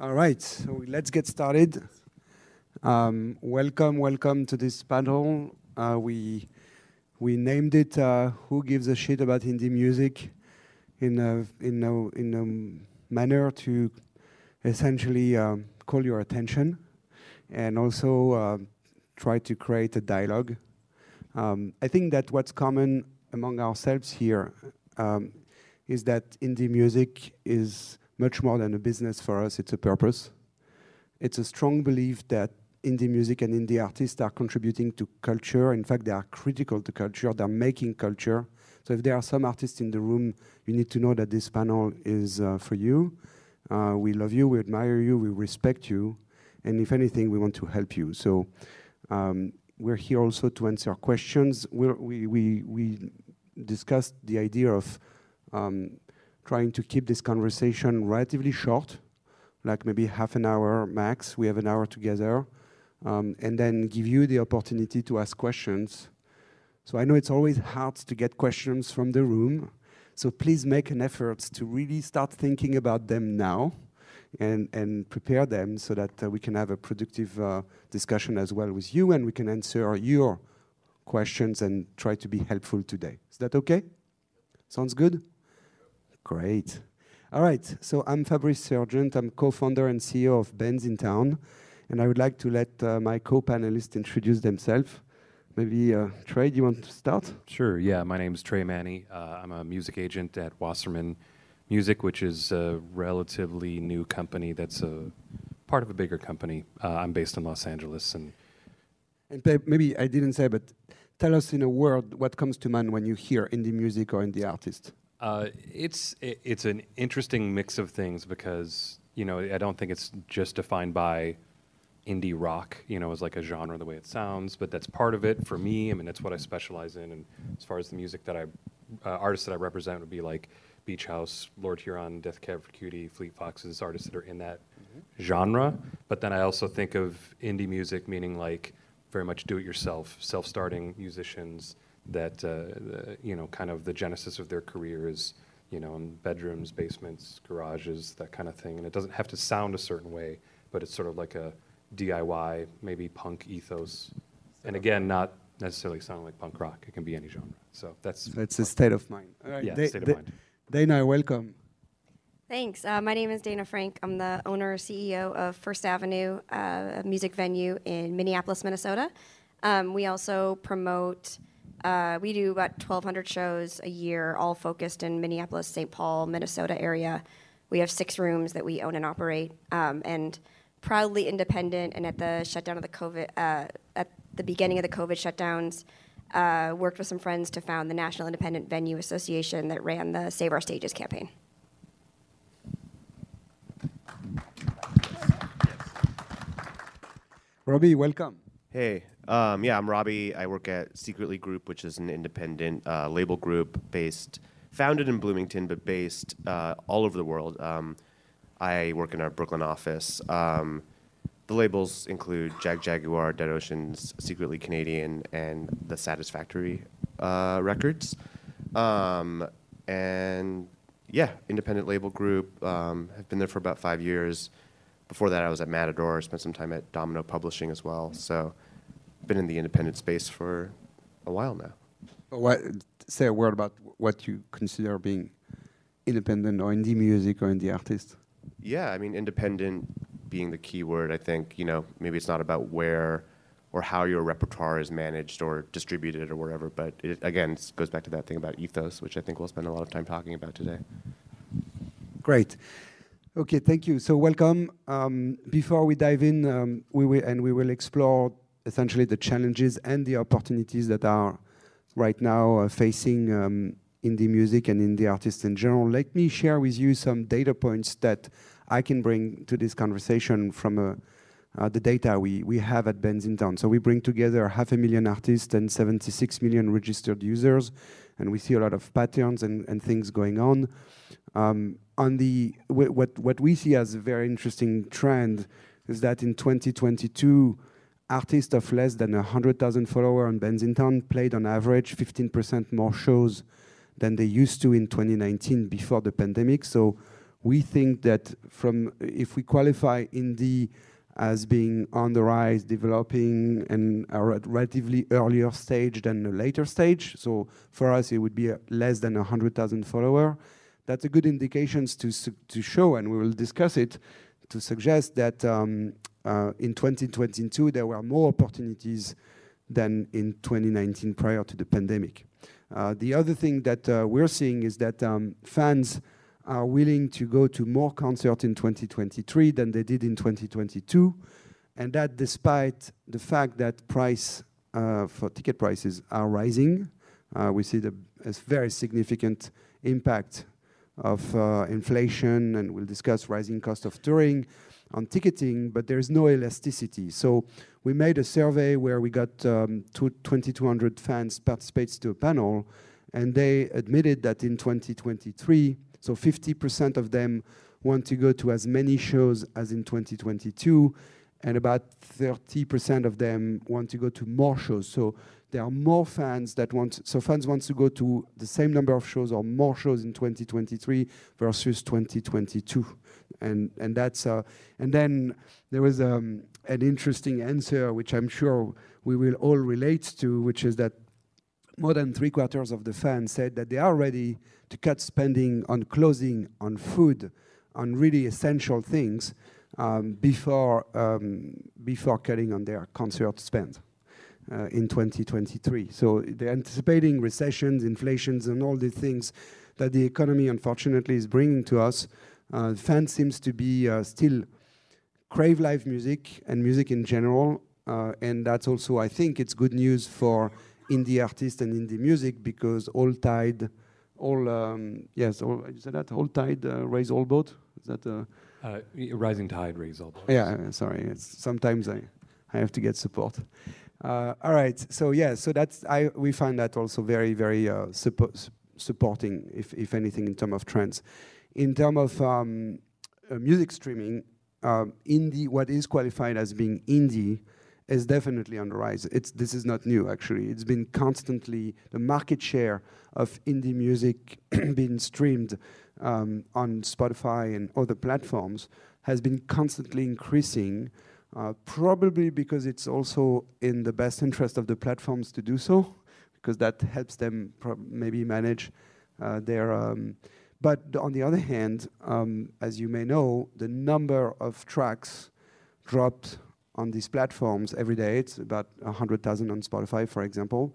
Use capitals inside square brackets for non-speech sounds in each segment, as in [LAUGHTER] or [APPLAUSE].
All right, so let's get started. Um, welcome, welcome to this panel. Uh, we we named it uh, "Who Gives a Shit About Indie Music," in a in a in a manner to essentially um, call your attention, and also uh, try to create a dialogue. Um, I think that what's common among ourselves here um, is that indie music is much more than a business for us, it's a purpose. It's a strong belief that indie music and indie artists are contributing to culture. In fact, they are critical to culture, they're making culture. So if there are some artists in the room, you need to know that this panel is uh, for you. Uh, we love you, we admire you, we respect you, and if anything, we want to help you. So um, we're here also to answer questions. We're, we we we discussed the idea of um, trying to keep this conversation relatively short, like maybe half an hour max. We have an hour together, um, and then give you the opportunity to ask questions. So I know it's always hard to get questions from the room, so please make an effort to really start thinking about them now and, and prepare them so that uh, we can have a productive uh, discussion as well with you and we can answer your questions and try to be helpful today. Is that okay? Sounds good? Great. All right, so I'm Fabrice Sergent. I'm co-founder and CEO of Bandsintown, and I would like to let uh, my co-panelists introduce themselves. Maybe uh, Trey, do you want to start? Sure. Yeah, my name is Trey Many. Uh, I'm a music agent at Wasserman Music, which is a relatively new company that's a part of a bigger company. Uh, I'm based in Los Angeles, and and maybe I didn't say, but tell us in a word what comes to mind when you hear indie music or indie artist. Uh, it's it, it's an interesting mix of things because you know I don't think it's just defined by indie rock, you know, as like a genre the way it sounds, but that's part of it for me. I mean, that's what I specialize in. And as far as the music that I uh, artists that I represent would be like Beach House, Lord Huron, Death Cab for Cutie, Fleet Foxes, artists that are in that mm-hmm. genre. But then I also think of indie music meaning like very much do-it-yourself, self-starting musicians that uh, you know kind of the genesis of their career is you know in bedrooms, basements, garages, that kind of thing. And it doesn't have to sound a certain way, but it's sort of like a DIY, maybe punk ethos. And again, not necessarily sounding like punk rock. It can be any genre. So that's that's a state of mind. All right. Yeah, da- state of da- mind. Dayna, welcome. Thanks. Uh, my name is Dayna Frank. I'm the owner CEO of First Avenue, uh, a music venue in Minneapolis, Minnesota. Um, we also promote uh, we do about 1,200 shows a year, all focused in Minneapolis, St. Paul, Minnesota area. We have six rooms that we own and operate, um, and proudly independent. And at the shutdown of the COVID, uh, at the beginning of the COVID shutdowns, uh, worked with some friends to found the National Independent Venue Association that ran the Save Our Stages campaign. Robby, welcome. Hey, um, yeah, I'm Robby. I work at Secretly Group, which is an independent uh, label group based, founded in Bloomington, but based uh, all over the world. Um, I work in our Brooklyn office. Um, the labels include Jagjaguwar, Dead Oceans, Secretly Canadian, and the Saddest Factory uh, Records. Um, and yeah, independent label group. Um, have been there for about five years. Before that, I was at Matador. Spent some time at Domino Publishing as well. So been in the independent space for a while now. What, say a word about what you consider being independent or indie music or indie artist. Yeah, I mean, independent being the key word. I think you know maybe it's not about where or how your repertoire is managed or distributed or wherever, but it, again, it goes back to that thing about ethos, which I think we'll spend a lot of time talking about today. Great. Okay, thank you. So welcome. Um, before we dive in, um, we will and we will explore essentially the challenges and the opportunities that are right now uh, facing um, indie music and indie artists in general. Let me share with you some data points that I can bring to this conversation from uh, uh, the data we, we have at Bandsintown. So we bring together half a million artists and 76 million registered users, and we see a lot of patterns and, and things going on. Um, on the what what we see as a very interesting trend is that in 2022 artists of less than 100,000 followers on Bandsintown played on average 15% more shows than they used to in 2019 before the pandemic. So we think that from if we qualify indie as being on the rise, developing, and are at relatively earlier stage than a later stage. So for us, it would be less than 100,000 follower. That's a good indication to, to show, and we will discuss it, to suggest that um, uh, in 2022, there were more opportunities than in 2019 prior to the pandemic. Uh, the other thing that uh, we're seeing is that um, fans are willing to go to more concerts in 2023 than they did in 2022, and that despite the fact that price uh, for ticket prices are rising. Uh, we see the, a very significant impact of uh, inflation, and we'll discuss rising cost of touring on ticketing, but there's no elasticity. So we made a survey where we got um, 2,200 fans participate to a panel, and they admitted that in 2023, so 50% of them want to go to as many shows as in 2022, and about 30% of them want to go to more shows. So there are more fans that want, so fans want to go to the same number of shows or more shows in 2023 versus 2022. And, and that's, uh, and then there was um, an interesting answer, which I'm sure we will all relate to, which is that more than three quarters of the fans said that they are ready to cut spending on clothing, on food, on really essential things um, before, um, before cutting on their concert spend. Uh, in 2023. So they're anticipating recessions, inflations, and all the things that the economy, unfortunately, is bringing to us. Uh, fans seems to be uh, still crave live music and music in general, uh, and that's also, I think, it's good news for indie artists and indie music because all tide all um, yes, all, said that all tide uh, raise all boat. Is that uh, uh, rising tide raises all boats? Yeah, sorry. It's, sometimes I, I have to get support. Uh, all right. So yeah. So that's I we find that also very very uh, suppo- supporting, if if anything, in terms of trends. In terms of um, uh, music streaming, um, indie, what is qualified as being indie is definitely on the rise. It's, this is not new, actually. It's been constantly, the market share of indie music [CLEARS THROAT] being streamed um, on Spotify and other platforms has been constantly increasing, uh, probably because it's also in the best interest of the platforms to do so, because that helps them maybe manage uh, their. Um, but on the other hand, um, as you may know, the number of tracks dropped on these platforms every day. It's about 100,000 on Spotify, for example.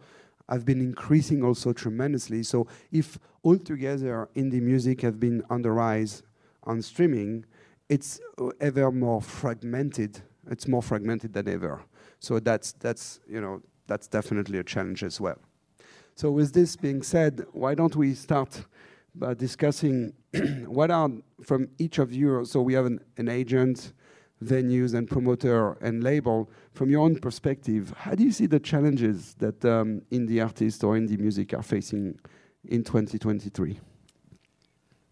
I've been increasing also tremendously. So if altogether indie music have been on the rise on streaming, it's ever more fragmented. It's more fragmented than ever. So that's that's you know that's definitely a challenge as well. So with this being said, why don't we start by discussing [CLEARS THROAT] what are from each of you? So we have an, an agent, venues and promoter and label, from your own perspective, how do you see the challenges that um, indie artists or indie music are facing in 2023?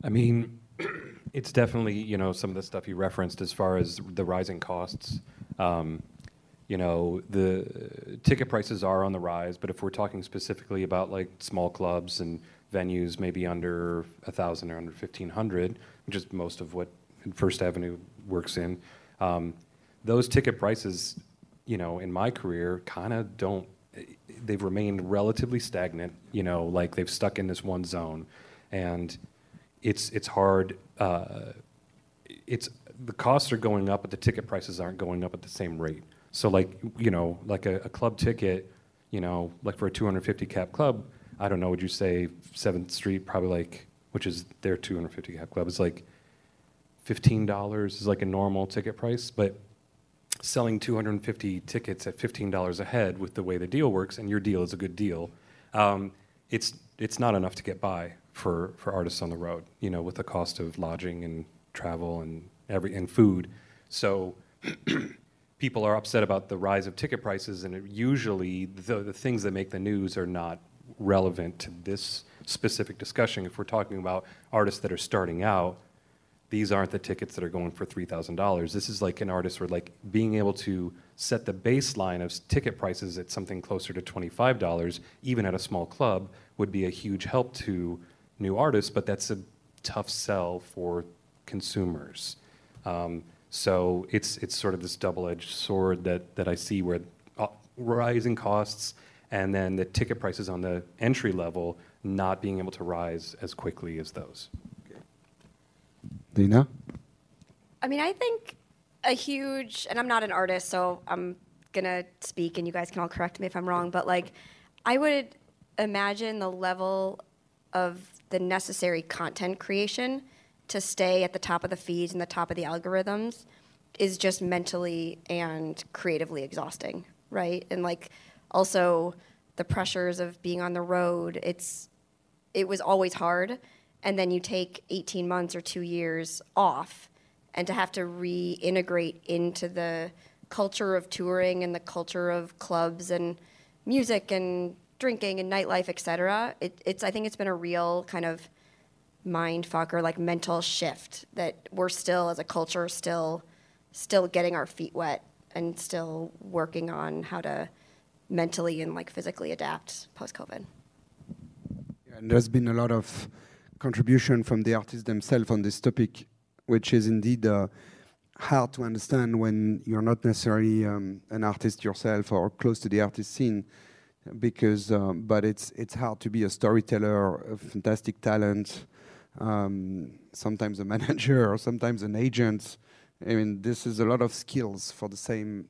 I mean, [CLEARS THROAT] it's definitely you know some of the stuff you referenced as far as the rising costs. Um, you know the ticket prices are on the rise, but if we're talking specifically about like small clubs and venues, maybe under a thousand or under fifteen hundred, which is most of what First Avenue works in, um, those ticket prices, you know, in my career, kind of don't. They've remained relatively stagnant. You know, like they've stuck in this one zone, and it's it's hard. Uh, it's the costs are going up, but the ticket prices aren't going up at the same rate. So, like you know, like a, a club ticket, you know, like for a 250 cap club, I don't know. Would you say Seventh Street probably like, which is their 250 cap club, is like $15 is like a normal ticket price, but selling 250 tickets at $15 a head with the way the deal works, and your deal is a good deal, um, it's, it's not enough to get by for, for artists on the road, you know, with the cost of lodging and travel and, every, and food. So [CLEARS THROAT] people are upset about the rise of ticket prices, and usually the, the things that make the news are not relevant to this specific discussion. If we're talking about artists that are starting out, these aren't the tickets that are going for $3,000. This is like an artist where like being able to set the baseline of ticket prices at something closer to $25, even at a small club, would be a huge help to new artists, but that's a tough sell for consumers. Um, so it's it's sort of this double-edged sword that that I see where uh, rising costs and then the ticket prices on the entry level not being able to rise as quickly as those. Dina? I mean, I think a huge, and I'm not an artist, so I'm gonna speak, and you guys can all correct me if I'm wrong, but like, I would imagine the level of the necessary content creation to stay at the top of the feeds and the top of the algorithms is just mentally and creatively exhausting, right? And like, also the pressures of being on the road. It's it was always hard, and then you take 18 months or two years off, and to have to reintegrate into the culture of touring and the culture of clubs and music and drinking and nightlife, et cetera. It, it's I think it's been a real kind of mind fuck or like mental shift that we're still as a culture still still getting our feet wet and still working on how to mentally and like physically adapt post COVID. And there's been a lot of contribution from the artists themselves on this topic, which is indeed uh, hard to understand when you're not necessarily um, an artist yourself or close to the artist scene. Because, um, but it's it's hard to be a storyteller, a fantastic talent, um, sometimes a [LAUGHS] manager or sometimes an agent. I mean, this is a lot of skills for the same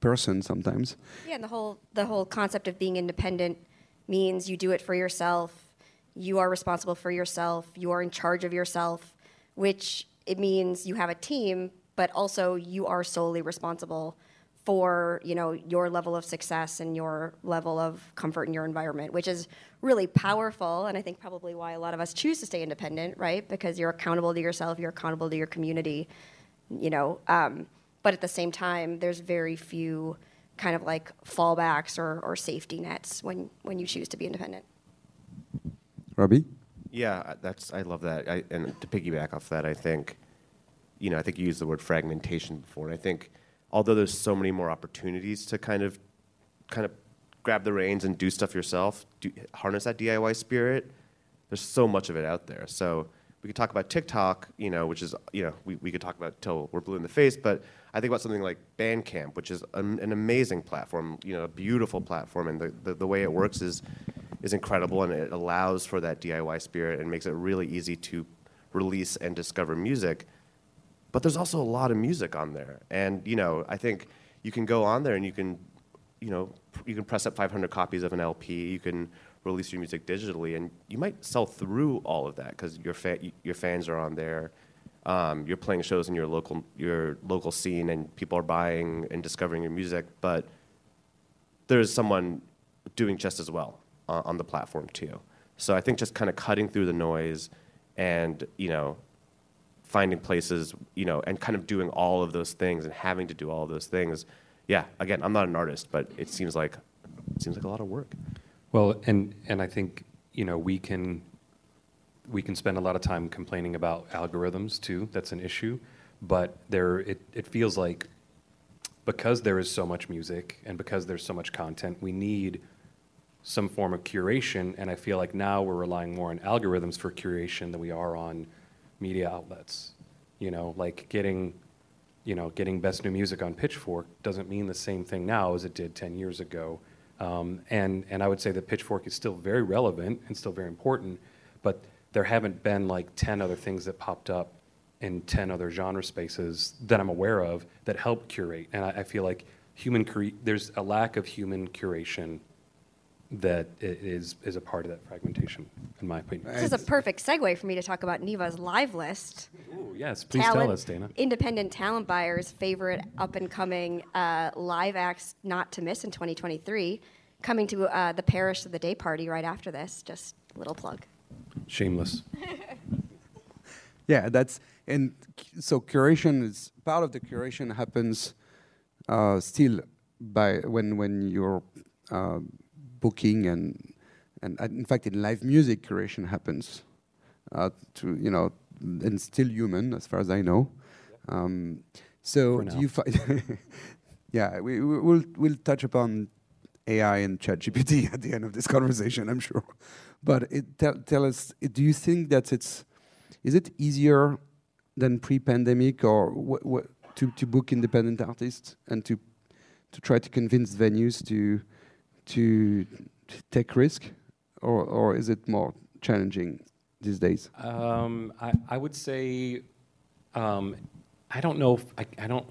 person sometimes. Yeah, and the whole the whole concept of being independent means you do it for yourself. You are responsible for yourself. You are in charge of yourself, which it means you have a team, but also you are solely responsible for you know your level of success and your level of comfort in your environment, which is really powerful. And I think probably why a lot of us choose to stay independent, right? Because you're accountable to yourself, you're accountable to your community, you know. Um, but at the same time, there's very few kind of like fallbacks or, or safety nets when, when you choose to be independent. Robby? Yeah, uh, that's I love that. I, and to piggyback off that, I think, you know, I think you used the word fragmentation before. And I think although there's so many more opportunities to kind of, kind of grab the reins and do stuff yourself, do, harness that DIY spirit. There's so much of it out there. So we could talk about TikTok, you know, which is, you know, we, we could talk about till we're blue in the face, but I think about something like Bandcamp, which is an, an amazing platform, you know, a beautiful platform, and the, the, the, way it works is, is incredible, and it allows for that DIY spirit and makes it really easy to release and discover music. But there's also a lot of music on there, and, you know, I think you can go on there and you can, you know, you can press up 500 copies of an LP, you can release your music digitally, and you might sell through all of that because your fa- your fans are on there. Um, you're playing shows in your local your local scene, and people are buying and discovering your music. But there's someone doing just as well uh, on the platform too. So I think just kind of cutting through the noise, and you know, finding places, you know, and kind of doing all of those things and having to do all of those things. Yeah, again, I'm not an artist, but it seems like it seems like a lot of work. Well, and and I think you know we can we can spend a lot of time complaining about algorithms too. That's an issue, but there it, it feels like because there is so much music and because there's so much content, we need some form of curation. And I feel like now we're relying more on algorithms for curation than we are on media outlets. You know, like getting you know getting best new music on Pitchfork doesn't mean the same thing now as it did 10 years ago um, and, and I would say that Pitchfork is still very relevant and still very important, but there haven't been like 10 other things that popped up in 10 other genre spaces that I'm aware of that help curate. And I, I feel like human cre- there's a lack of human curation that is is a part of that fragmentation, in my opinion. This is a perfect segue for me to talk about NIVA's live list. Ooh, yes, please talent, tell us, Dayna. Independent talent buyers' favorite up and coming uh, live acts not to miss in 2023, coming to uh, the Parish of the Day Party right after this. Just a little plug. Shameless. [LAUGHS] yeah, that's and so curation is part of the curation happens uh, still by when when you're uh, booking and and in fact in live music curation happens uh, to you know and still human as far as I know. Um, so do you find? [LAUGHS] yeah, we, we will we'll touch upon AI and ChatGPT [LAUGHS] at the end of this conversation, I'm sure. But it, tell, tell us, do you think that it's is it easier than pre-pandemic, or what, what, to to book independent artists and to to try to convince venues to to, take risk, or or is it more challenging these days? Um, I, I would say, um, I don't know. If, I, I don't.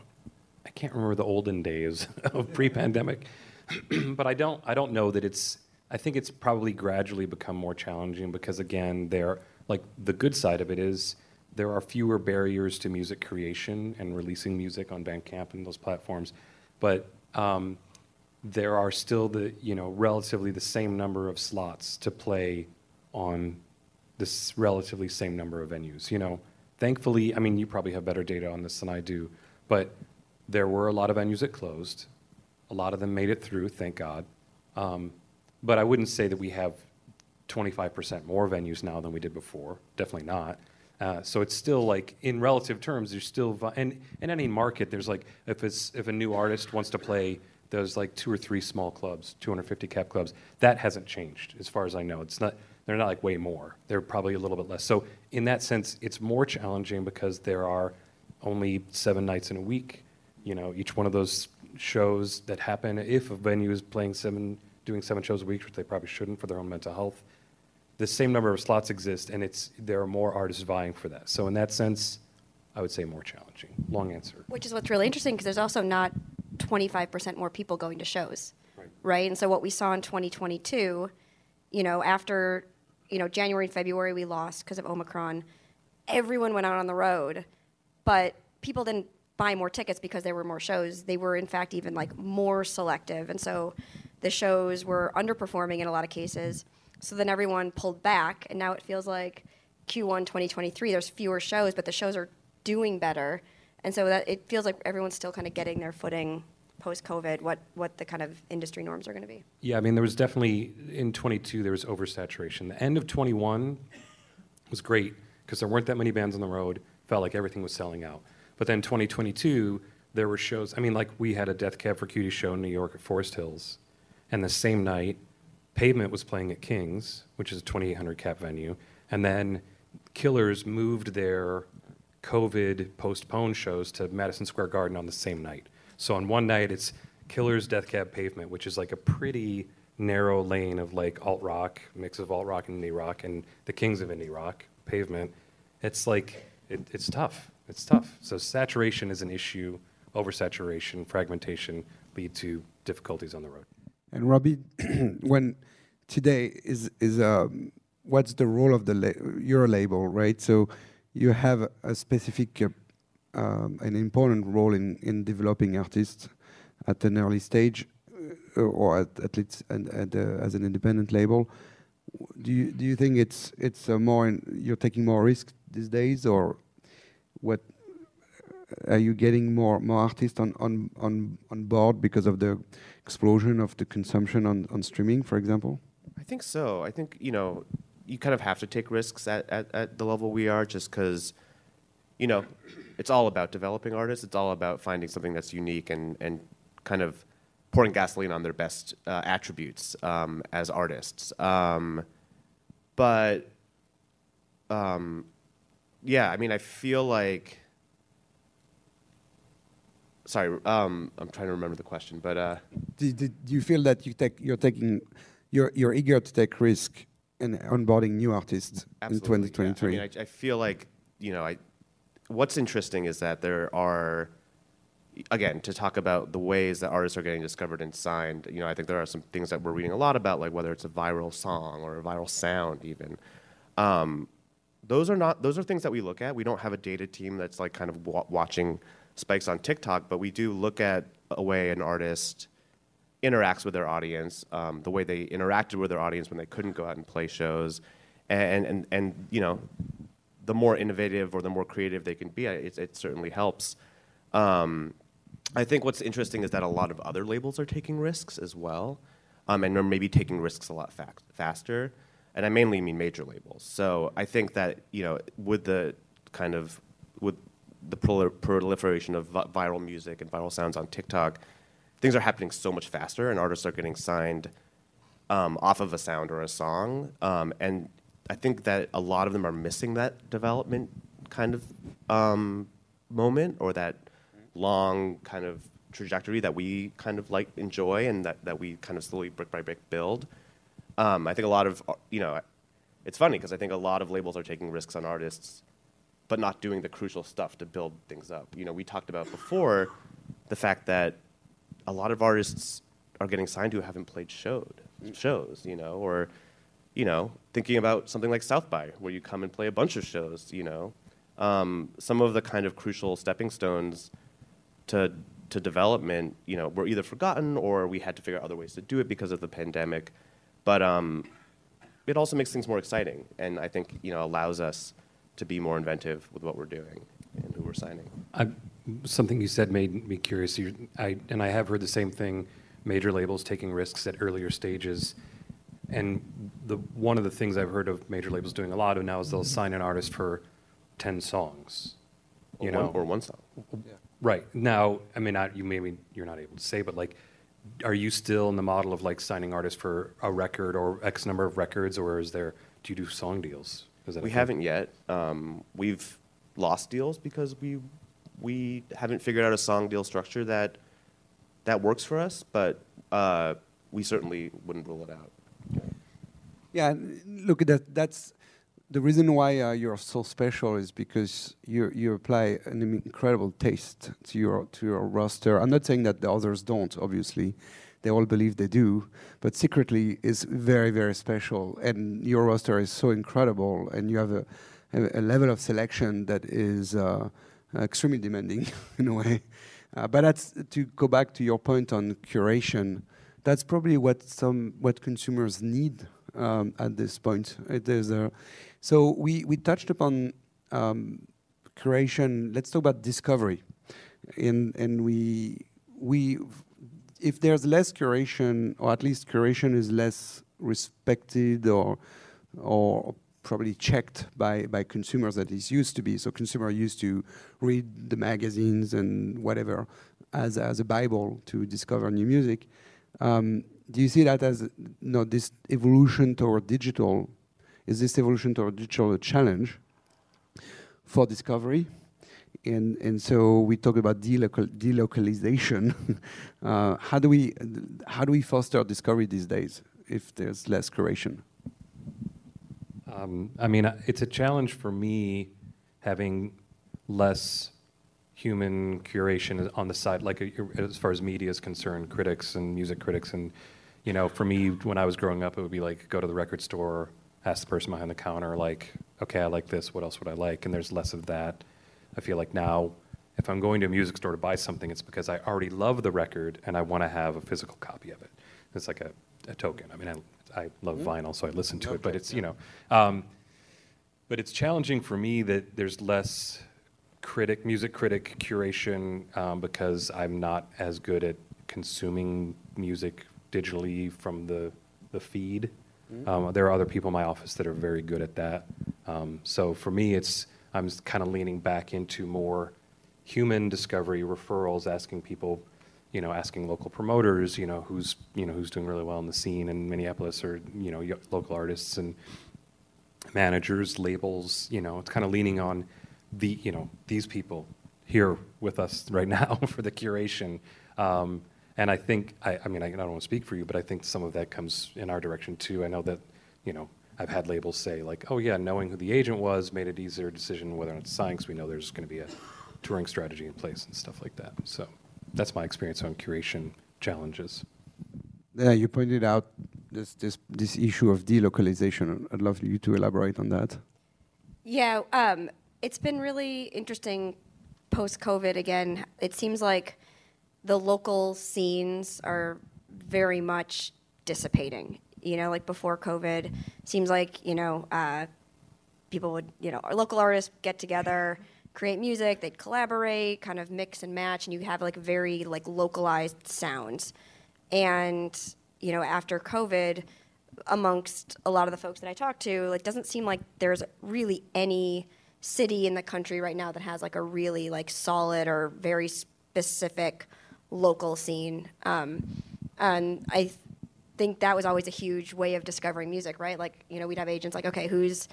I can't remember the olden days [LAUGHS] of pre-pandemic, [CLEARS THROAT] but I don't. I don't know that it's. I think it's probably gradually become more challenging because again, there like the good side of it is there are fewer barriers to music creation and releasing music on Bandcamp and those platforms, but um, there are still the you know relatively the same number of slots to play on this relatively same number of venues. You know, thankfully, I mean, you probably have better data on this than I do, but there were a lot of venues that closed. A lot of them made it through, thank God. Um, but I wouldn't say that we have 25% more venues now than we did before. Definitely not. Uh, so it's still like in relative terms, there's still and in any market, there's like if it's if a new artist wants to play, there's like two or three small clubs, 250 cap clubs. That hasn't changed as far as I know. It's not they're not like way more. They're probably a little bit less. So in that sense, it's more challenging because there are only seven nights in a week. You know, each one of those shows that happen, if a venue is playing seven, doing seven shows a week, which they probably shouldn't for their own mental health, the same number of slots exist, and it's there are more artists vying for that. So in that sense, I would say more challenging. Long answer. Which is what's really interesting because there's also not 25% more people going to shows, Right. right? And so what we saw in 2022, you know, after you know January and February we lost because of Omicron, everyone went out on the road, but people didn't buy more tickets because there were more shows. They were in fact even like more selective, and so the shows were underperforming in a lot of cases. So then everyone pulled back, and now it feels like Q1 2023. There's fewer shows, but the shows are doing better, and so that it feels like everyone's still kind of getting their footing post COVID. What what the kind of industry norms are going to be. Yeah, I mean, there was definitely in 22 there was oversaturation. The end of 21 was great because there weren't that many bands on the road. Felt like everything was selling out. But then 2022, there were shows. I mean, like we had a Death Cab for Cutie show in New York at Forest Hills, and the same night, Pavement was playing at King's, which is a 2,800 cap venue, and then Killers moved their COVID postponed shows to Madison Square Garden on the same night. So on one night, it's Killers, Death Cab, Pavement, which is like a pretty narrow lane of like alt rock, mix of alt rock and indie rock, and the kings of indie rock, Pavement. It's like it, it's tough. It's tough. So saturation is an issue. Oversaturation, fragmentation lead to difficulties on the road. And Robby, [CLEARS THROAT] when today is is um, what's the role of the la- your label, right? So you have a specific, uh, um, an important role in in developing artists at an early stage, uh, or at, at least and, uh, as an independent label. Do you do you think it's it's uh, more in, you're taking more risk these days, or what? Are you getting more more artists on on on on board because of the explosion of the consumption on, on streaming, for example? I think so. I think you know you kind of have to take risks at, at, at the level we are, just because you know it's all about developing artists. It's all about finding something that's unique and and kind of pouring gasoline on their best uh, attributes um, as artists. Um, but um, yeah, I mean, I feel like. Sorry, um, I'm trying to remember the question, but. Uh, Do, do, you feel that you take you're taking you're you're eager to take risk in onboarding new artists Absolutely, in yeah. 2023? I mean, I, I feel like you know, I. What's interesting is that there are, again, to talk about the ways that artists are getting discovered and signed. You know, I think there are some things that we're reading a lot about, like whether it's a viral song or a viral sound, even. Um, those are not. Those are things that we look at. We don't have a data team that's like kind of wa- watching spikes on TikTok, but we do look at a way an artist interacts with their audience, um, the way they interacted with their audience when they couldn't go out and play shows, and and and you know, the more innovative or the more creative they can be, it, it certainly helps. Um, I think what's interesting is that a lot of other labels are taking risks as well, um, and are maybe taking risks a lot fa- faster. And I mainly mean major labels. So I think that you know, with the kind of with the prol- proliferation of vi- viral music and viral sounds on TikTok, things are happening so much faster, and artists are getting signed um, off of a sound or a song. Um, and I think that a lot of them are missing that development kind of um, moment or that long kind of trajectory that we kind of like enjoy and that, that we kind of slowly brick by brick build. Um, I think a lot of, uh, you know, it's funny because I think a lot of labels are taking risks on artists, but not doing the crucial stuff to build things up. You know, we talked about before the fact that a lot of artists are getting signed who haven't played showed shows, you know, or you know, thinking about something like South by, where you come and play a bunch of shows, you know. Um, some of the kind of crucial stepping stones to to development, you know, were either forgotten or we had to figure out other ways to do it because of the pandemic. But um, it also makes things more exciting, and I think you know allows us to be more inventive with what we're doing and who we're signing. I, something you said made me curious. You, I, and I have heard the same thing. Major labels taking risks at earlier stages, and the one of the things I've heard of major labels doing a lot of now is they'll sign an artist for ten songs. You or know, one, or one song. Yeah. Right now, I mean, not, you maybe you're not able to say, but like, are you still in the model of like signing artists for a record or X number of records, or is there? Do you do song deals? We haven't yet. Um, we've lost deals because we we haven't figured out a song deal structure that that works for us. But uh, we certainly wouldn't rule it out. Yeah, look that. That's the reason why uh, you're so special is because you you apply an incredible taste to your to your roster. I'm not saying that the others don't. Obviously, they all believe they do, but secretly is very very special. And your roster is so incredible, and you have a a, level of selection that is uh, extremely demanding [LAUGHS] in a way. Uh, but that's to go back to your point on curation. That's probably what some what consumers need um, at this point. It is a, so we we touched upon um, curation. Let's talk about discovery, and and we we if there's less curation, or at least curation is less respected or or probably checked by, by consumers that it used to be. So consumer used to read the magazines and whatever as, as a Bible to discover new music. Um, do you see that as you know, this evolution toward digital? Is this evolution toward digital a challenge for discovery? And, and so we talk about delocal, delocalization. [LAUGHS] uh, how do we how do we foster discovery these days if there's less curation? Um, I mean, it's a challenge for me having less human curation on the side, like uh, as far as media is concerned, critics and music critics. And, you know, for me, when I was growing up, it would be like go to the record store, ask the person behind the counter, like, okay, I like this, what else would I like? And there's less of that. I feel like now, if I'm going to a music store to buy something, it's because I already love the record and I want to have a physical copy of it. It's like a, a token. I mean, I, I love vinyl, so I listen to it, but it's, you know, um, but it's challenging for me that there's less critic, music critic curation um, because I'm not as good at consuming music digitally from the the feed. Um, there are other people in my office that are very good at that. Um, so for me, it's I'm kind of leaning back into more human discovery, referrals, asking people, you know, asking local promoters, you know, who's you know who's doing really well in the scene in Minneapolis, or you know, local artists and managers, labels, you know, it's kind of leaning on the, you know, these people here with us [LAUGHS] right now for the curation. Um, and I think, I, I mean, I, I don't want to speak for you, but I think some of that comes in our direction too. I know that, you know, I've had labels say like, oh yeah, knowing who the agent was made it easier decision whether or not to sign because we know there's going to be a touring strategy in place and stuff like that. So that's my experience on curation challenges. Yeah, you pointed out this this this issue of delocalization. I'd love you to elaborate on that. Yeah, um, it's been really interesting post COVID again. It seems like the local scenes are very much dissipating. You know, like before COVID, seems like, you know, uh, people would, you know, our local artists get together, create music, they'd collaborate, kind of mix and match, and you have like very like localized sounds. And, you know, after COVID, amongst a lot of the folks that I talk to, like doesn't seem like there's really any city in the country right now that has like a really like solid or very specific local scene. Um, and I th- think that was always a huge way of discovering music, right? Like, you know, we'd have agents like, okay, who's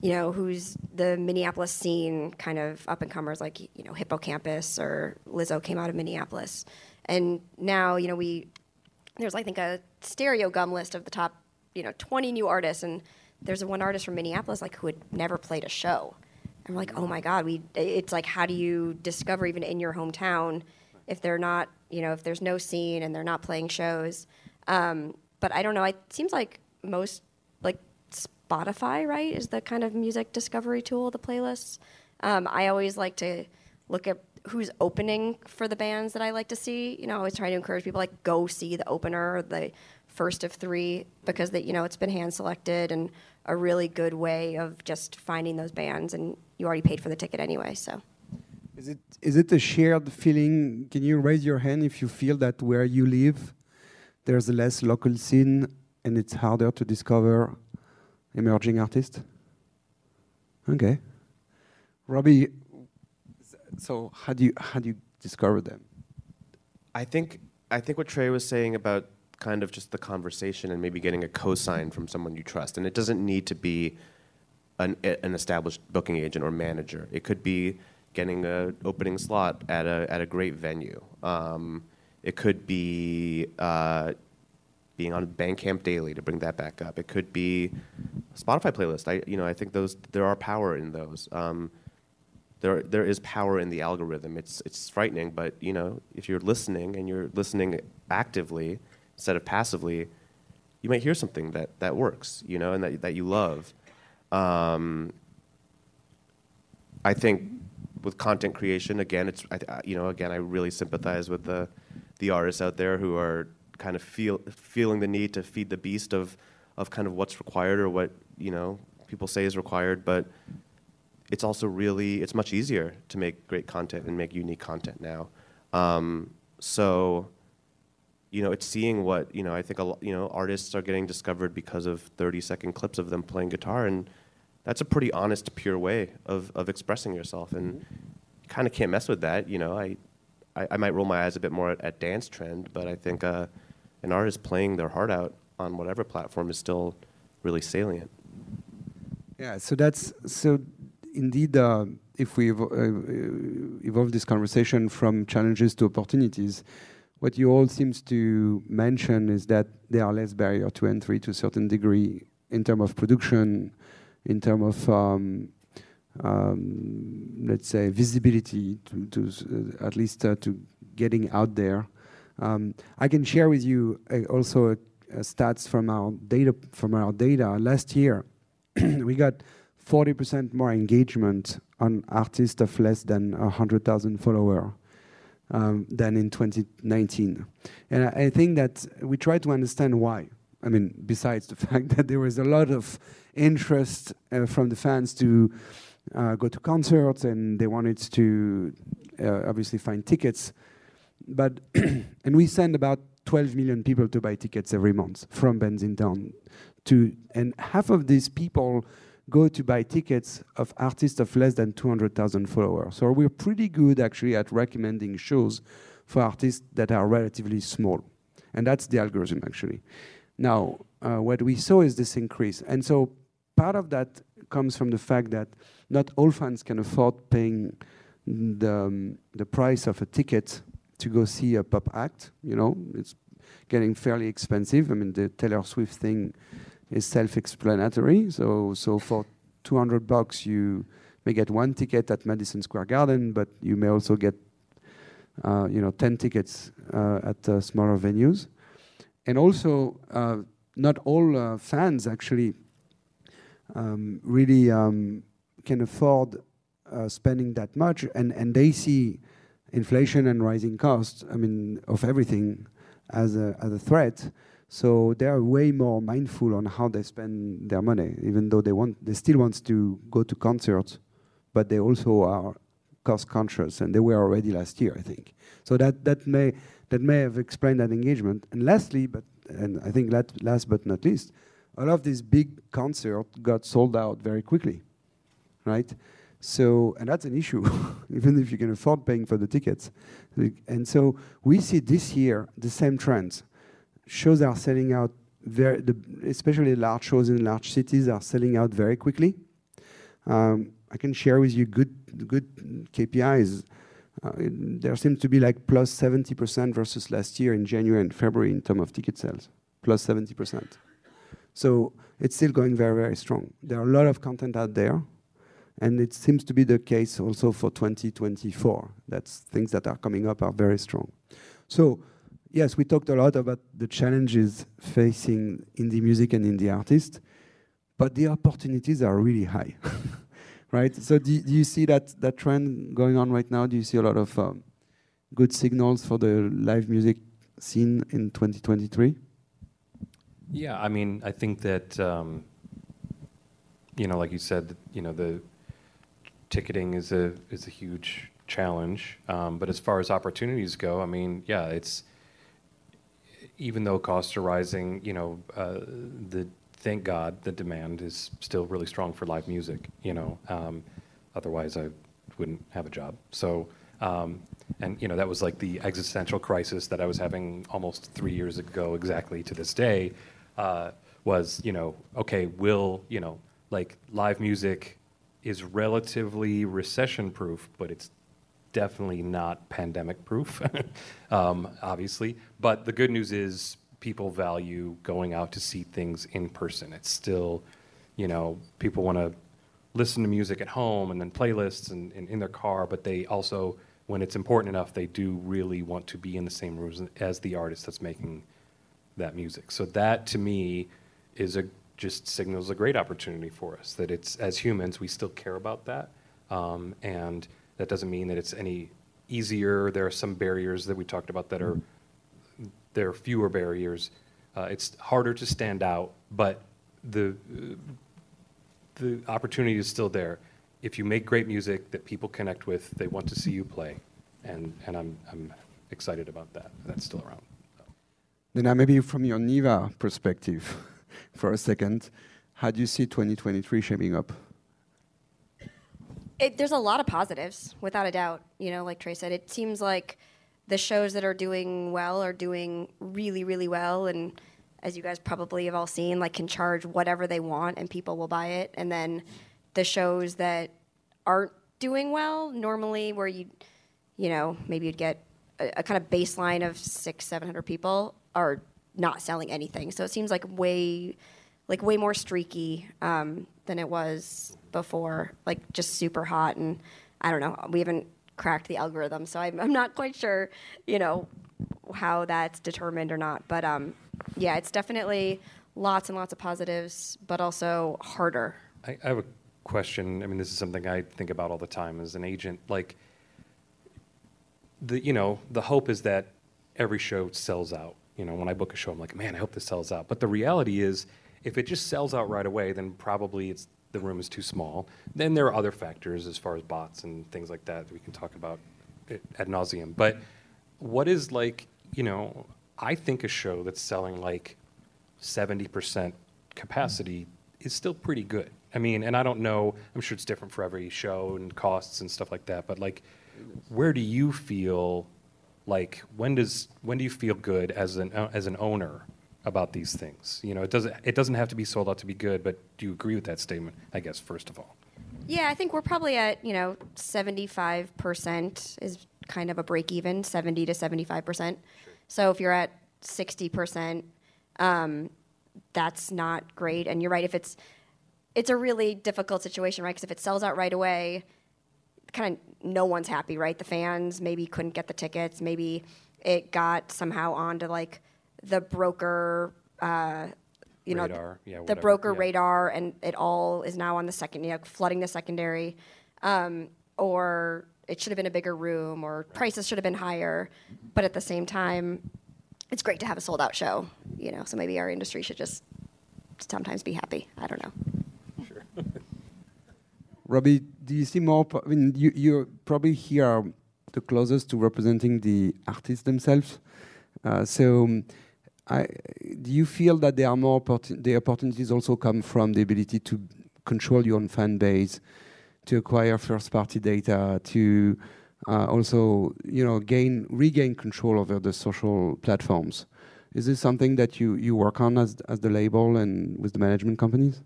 you know, who's the Minneapolis scene kind of up and comers like, you know, Hippo Campus or Lizzo came out of Minneapolis. And now, you know, we, there's I think a Stereogum list of the top, you know, 20 new artists. And there's one artist from Minneapolis like who had never played a show. And we're like, oh my God, we, it's like, how do you discover even in your hometown if they're not, you know, if there's no scene and they're not playing shows? Um, but I don't know, it seems like most, like Spotify, right, is the kind of music discovery tool, the playlists. Um, I always like to look at who's opening for the bands that I like to see. You know, I always try to encourage people like go see the opener, the first of three, because that you know it's been hand selected and a really good way of just finding those bands, and you already paid for the ticket anyway. So, is it is it a shared feeling? Can you raise your hand if you feel that where you live, there's less local scene and it's harder to discover emerging artists? Okay. Robby, so how do you how do you discover them? I think I think what Trey was saying about kind of just the conversation and maybe getting a cosign from someone you trust, and it doesn't need to be an, an established booking agent or manager. It could be getting an opening slot at a at a great venue. Um, it could be uh, being on Bandcamp Daily to bring that back up. It could be Spotify playlist. I you know I think those there are power in those. Um, there there is power in the algorithm. It's it's frightening, but you know if you're listening and you're listening actively instead of passively, you might hear something that that works. You know, and that that you love. Um, I think with content creation, again, it's I, you know again I really sympathize with the the artists out there who are kind of feel feeling the need to feed the beast of of kind of what's required or what you know people say is required, but it's also really it's much easier to make great content and make unique content now. Um, so you know, it's seeing what you know. I think a lot, you know artists are getting discovered because of 30 second clips of them playing guitar, and that's a pretty honest, pure way of of expressing yourself. And you kind of can't mess with that. You know, I, I, I might roll my eyes a bit more at, at dance trend, but I think uh, an artist playing their heart out on whatever platform is still really salient. Yeah, so that's so indeed. Uh, if we evo uh, evolve this conversation from challenges to opportunities, what you all seems to mention is that there are less barrier to entry to a certain degree in terms of production, in terms of um, um, let's say visibility to, to uh, at least uh, to getting out there. Um, I can share with you uh, also stats from our data. From our data last year, [CLEARS THROAT] we got 40% more engagement on artists of less than 100,000 followers um, than in 2019. And I, I, think that we try to understand why. I mean, besides the [LAUGHS] fact that there was a lot of interest uh, from the fans to uh, go to concerts and they wanted to uh, obviously find tickets but [CLEARS THROAT] and we send about 12 million people to buy tickets every month from Bandsintown to and half of these people go to buy tickets of artists of less than 200,000 followers. So we're pretty good actually at recommending shows for artists that are relatively small. And that's the algorithm actually. Now, uh, what we saw is this increase. And so part of that comes from the fact that not all fans can afford paying the, um, the price of a ticket to go see a pop act. You know, it's getting fairly expensive. I mean, the Taylor Swift thing is self-explanatory. So, so for 200 bucks, you may get one ticket at Madison Square Garden, but you may also get, uh, you know, 10 tickets uh, at uh, smaller venues. And also, uh, not all uh, fans actually um, really um, can afford uh, spending that much, and, and they see inflation and rising costs, I mean, of everything as a, as a threat. So they are way more mindful on how they spend their money, even though they want, they still want to go to concerts, but they also are cost conscious, and they were already last year, I think. So that that may that may have explained that engagement. And lastly, but and I think last, last but not least, all of these big concerts got sold out very quickly, right? So, and that's an issue, [LAUGHS] even if you can afford paying for the tickets. And so we see this year the same trends. Shows are selling out very, the, especially large shows in large cities are selling out very quickly. Um, I can share with you good good KPIs. Uh, there seems to be like plus 70% versus last year in January and February in terms of ticket sales, plus 70%. So it's still going very, very strong. There are a lot of content out there, and it seems to be the case also for 2024. That's things that are coming up are very strong. So yes, we talked a lot about the challenges facing indie music and indie artists, but the opportunities are really high. [LAUGHS] right? So do, do you see that, that trend going on right now? Do you see a lot of um, good signals for the live music scene in 2023? Yeah, I mean, I think that, um, you know, like you said, you know, the ticketing is a is a huge challenge. Um, but as far as opportunities go, I mean, yeah, it's even though costs are rising, you know, uh, the thank God the demand is still really strong for live music. You know, um, otherwise I wouldn't have a job. So. Um, and you know that was like the existential crisis that I was having almost three years ago, exactly to this day. Uh, was you know okay, will you know like live music is relatively recession proof, but it's definitely not pandemic proof, [LAUGHS] um, obviously. But the good news is people value going out to see things in person. It's still, you know, people want to listen to music at home and then playlists and, and, in their car, but they also, when it's important enough, they do really want to be in the same rooms as the artist that's making that music. So that to me is a just signals a great opportunity for us that it's as humans we still care about that um, and that doesn't mean that it's any easier. There are some barriers that we talked about that are there are fewer barriers. Uh, it's harder to stand out, but the the opportunity is still there. If you make great music that people connect with, they want to see you play, and and I'm I'm excited about that. That's still around. Then uh, maybe from your NIVA perspective, [LAUGHS] for a second, how do you see 2023 shaping up? It, there's a lot of positives, without a doubt. You know, like Trey said, it seems like the shows that are doing well are doing really, really well, and as you guys probably have all seen, like can charge whatever they want and people will buy it. And then the shows that aren't doing well, normally where you, you know, maybe you'd get a, a kind of baseline of six, seven hundred people, are not selling anything. So it seems like way, like way more streaky um, than it was before, like just super hot. And I don't know, we haven't cracked the algorithm, so I'm, I'm not quite sure, you know, how that's determined or not. But um, yeah, it's definitely lots and lots of positives, but also harder. I, I have a question. I mean, this is something I think about all the time as an agent. Like, the you know, the hope is that every show sells out. You know, when I book a show, I'm like, man, I hope this sells out. But the reality is, if it just sells out right away, then probably it's the room is too small. Then there are other factors as far as bots and things like that that we can talk about ad nauseum. But what is like, you know, I think a show that's selling like 70% capacity is still pretty good. I mean, and I don't know, I'm sure it's different for every show and costs and stuff like that, but like, where do you feel like, when does, when do you feel good as an, as an owner about these things. You know, it doesn't it doesn't have to be sold out to be good, but do you agree with that statement? I guess first of all. Yeah, I think we're probably at you know seventy five percent is kind of a break even, seventy to seventy five percent. So if you're at sixty percent, um, that's not great. And you're right. If it's it's a really difficult situation, right? Because if it sells out right away, kind of no one's happy, right? The fans maybe couldn't get the tickets, maybe it got somehow onto like the broker, uh, you radar, know, yeah, the broker yeah. radar, and it all is now on the second, you know, flooding the secondary, um, or it should have been a bigger room, or prices should have been higher, but at the same time, it's great to have a sold out show, you know. So maybe our industry should just sometimes be happy. I don't know. Sure. Robby, do you see more? I mean, you you probably here are the closest to representing the artists themselves. Uh, so. Um, I, do you feel that there are more the opportunities also come from the ability to control your own fan base, to acquire first-party data, to uh, also you know gain regain control over the social platforms? Is this something that you, you work on as as the label and with the management companies?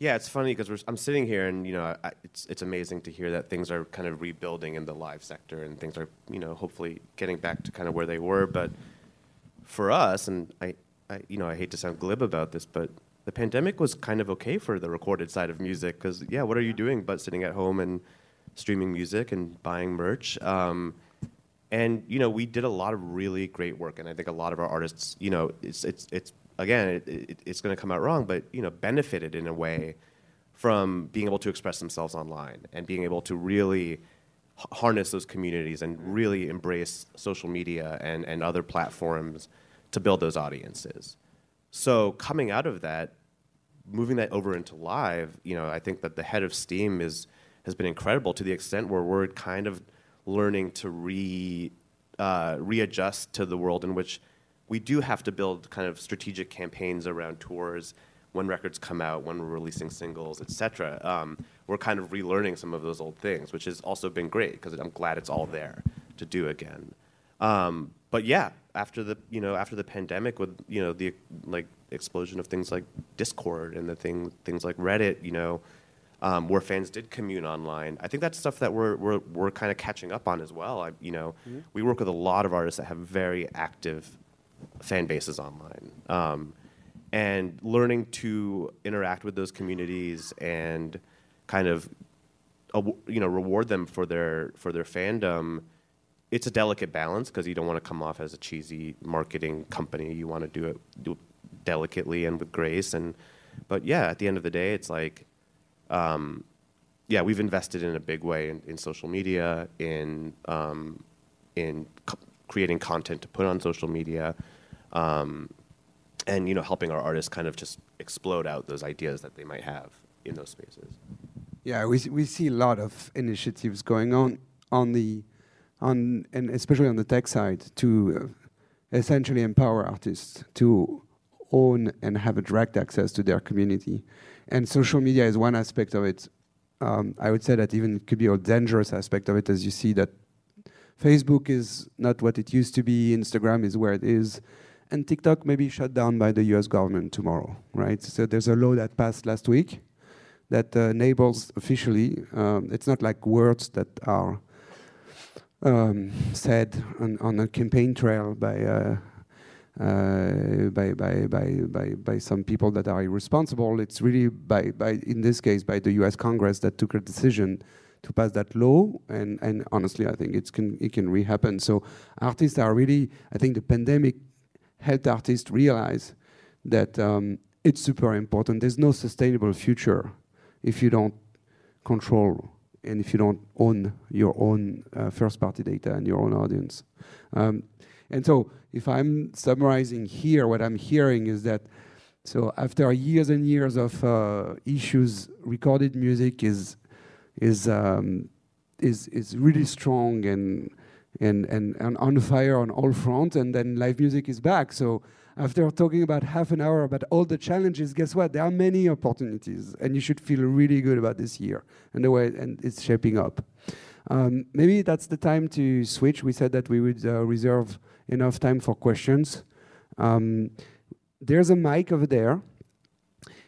Yeah, it's funny because I'm sitting here and you know I, it's it's amazing to hear that things are kind of rebuilding in the live sector and things are you know hopefully getting back to kind of where they were. But for us, and I, I you know I hate to sound glib about this, but the pandemic was kind of okay for the recorded side of music because yeah, what are you doing but sitting at home and streaming music and buying merch? Um, and you know we did a lot of really great work, and I think a lot of our artists, you know, it's it's it's again, it, it, it's going to come out wrong, but you know, benefited in a way from being able to express themselves online and being able to really harness those communities and really embrace social media and, and other platforms to build those audiences. So coming out of that, moving that over into live, you know, I think that the head of Steam is has been incredible to the extent where we're kind of learning to re uh, readjust to the world in which we do have to build kind of strategic campaigns around tours when records come out, when we're releasing singles, etc. Um, we're kind of relearning some of those old things, which has also been great because I'm glad it's all there to do again. Um, but yeah, after the you know after the pandemic, with you know the like explosion of things like Discord and the thing things like Reddit, you know, um, where fans did commune online. I think that's stuff that we're we're, we're kind of catching up on as well. I, you know, mm-hmm. we work with a lot of artists that have very active fan bases online. Um, and learning to interact with those communities and kind of you know reward them for their for their fandom it's a delicate balance because you don't want to come off as a cheesy marketing company you want to do it do it delicately and with grace and but yeah at the end of the day it's like um, yeah we've invested in a big way in, in social media in um, in creating content to put on social media, um, and you know, helping our artists kind of just explode out those ideas that they might have in those spaces. Yeah, we we see a lot of initiatives going on on the on and especially on the tech side to uh, essentially empower artists to own and have a direct access to their community. And social media is one aspect of it. Um, I would say that even it could be a dangerous aspect of it, as you see that Facebook is not what it used to be. Instagram is where it is. And TikTok may be shut down by the US government tomorrow, right? So there's a law that passed last week that uh, enables officially, um, it's not like words that are um, said on, on, a campaign trail by, uh, uh, by, by, by, by, by some people that are irresponsible. It's really by, by, in this case, by the US Congress that took a decision to pass that law. And, and honestly, I think it's can, it can re-happen. So artists are really, I think the pandemic helped artists realize that um, it's super important. There's no sustainable future if you don't control and if you don't own your own uh, first-party data and your own audience. Um, and so if I'm summarizing here, what I'm hearing is that so after years and years of uh, issues, recorded music is is um, is is really strong and, and and and on fire on all fronts. And then live music is back. So after talking about half an hour about all the challenges, guess what? There are many opportunities, and you should feel really good about this year and the way and it's shaping up. Um, maybe that's the time to switch. We said that we would uh, reserve enough time for questions. Um, there's a mic over there.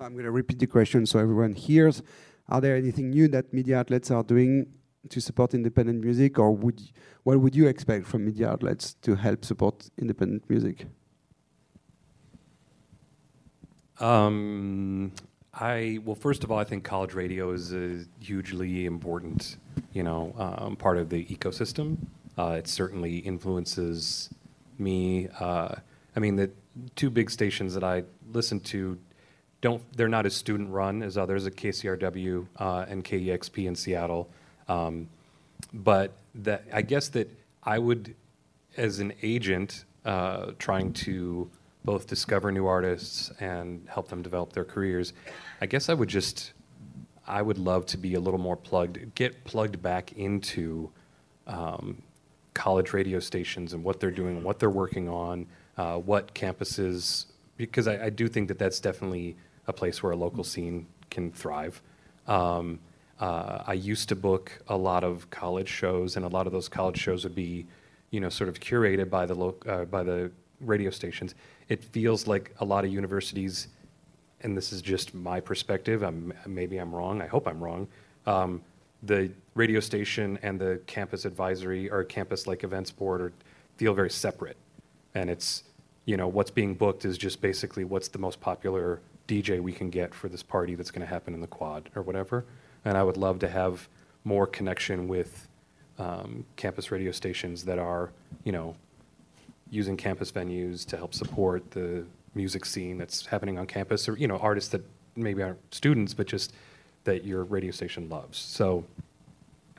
I'm going to repeat the question so everyone hears. Are there anything new that media outlets are doing to support independent music, or would what would you expect from media outlets to help support independent music? Um, I well, first of all, I think college radio is a hugely important, you know, um, part of the ecosystem. Uh, it certainly influences me. Uh, I mean, the two big stations that I listen to don't they're not as student run as others at KCRW uh, and KEXP in Seattle. Um, but that I guess that I would as an agent, uh, trying to both discover new artists and help them develop their careers, I guess I would just, I would love to be a little more plugged, get plugged back into um, college radio stations and what they're doing, what they're working on, uh, what campuses, because I, I, do think that that's definitely a place where a local scene can thrive. Um, uh, I used to book a lot of college shows, and a lot of those college shows would be, you know, sort of curated by the lo- uh, by the radio stations. It feels like a lot of universities, and this is just my perspective. I'm, maybe I'm wrong. I hope I'm wrong. Um, the radio station and the campus advisory or campus like events board are, feel very separate, and it's you know what's being booked is just basically what's the most popular DJ we can get for this party that's going to happen in the quad or whatever. And I would love to have more connection with um, campus radio stations that are, you know, using campus venues to help support the music scene that's happening on campus, or you know, artists that maybe aren't students, but just that your radio station loves. So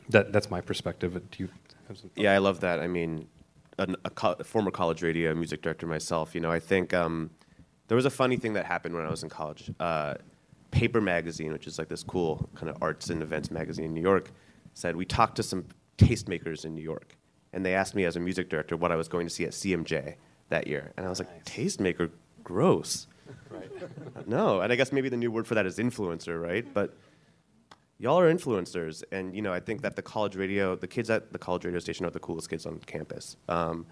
that that's my perspective. Do you have some? Yeah, I love that. I mean, a, a, co- a former college radio music director myself. You know, I think um, there was a funny thing that happened when I was in college. Uh, Paper Magazine, which is like this cool kind of arts and events magazine in New York, said we talked to some tastemakers in New York, and they asked me as a music director what I was going to see at CMJ that year, and I was like, nice. tastemaker, gross. Right. [LAUGHS] no, and I guess maybe the new word for that is influencer, right? But y'all are influencers, and you know I think that the college radio, the kids at the college radio station are the coolest kids on campus. Um,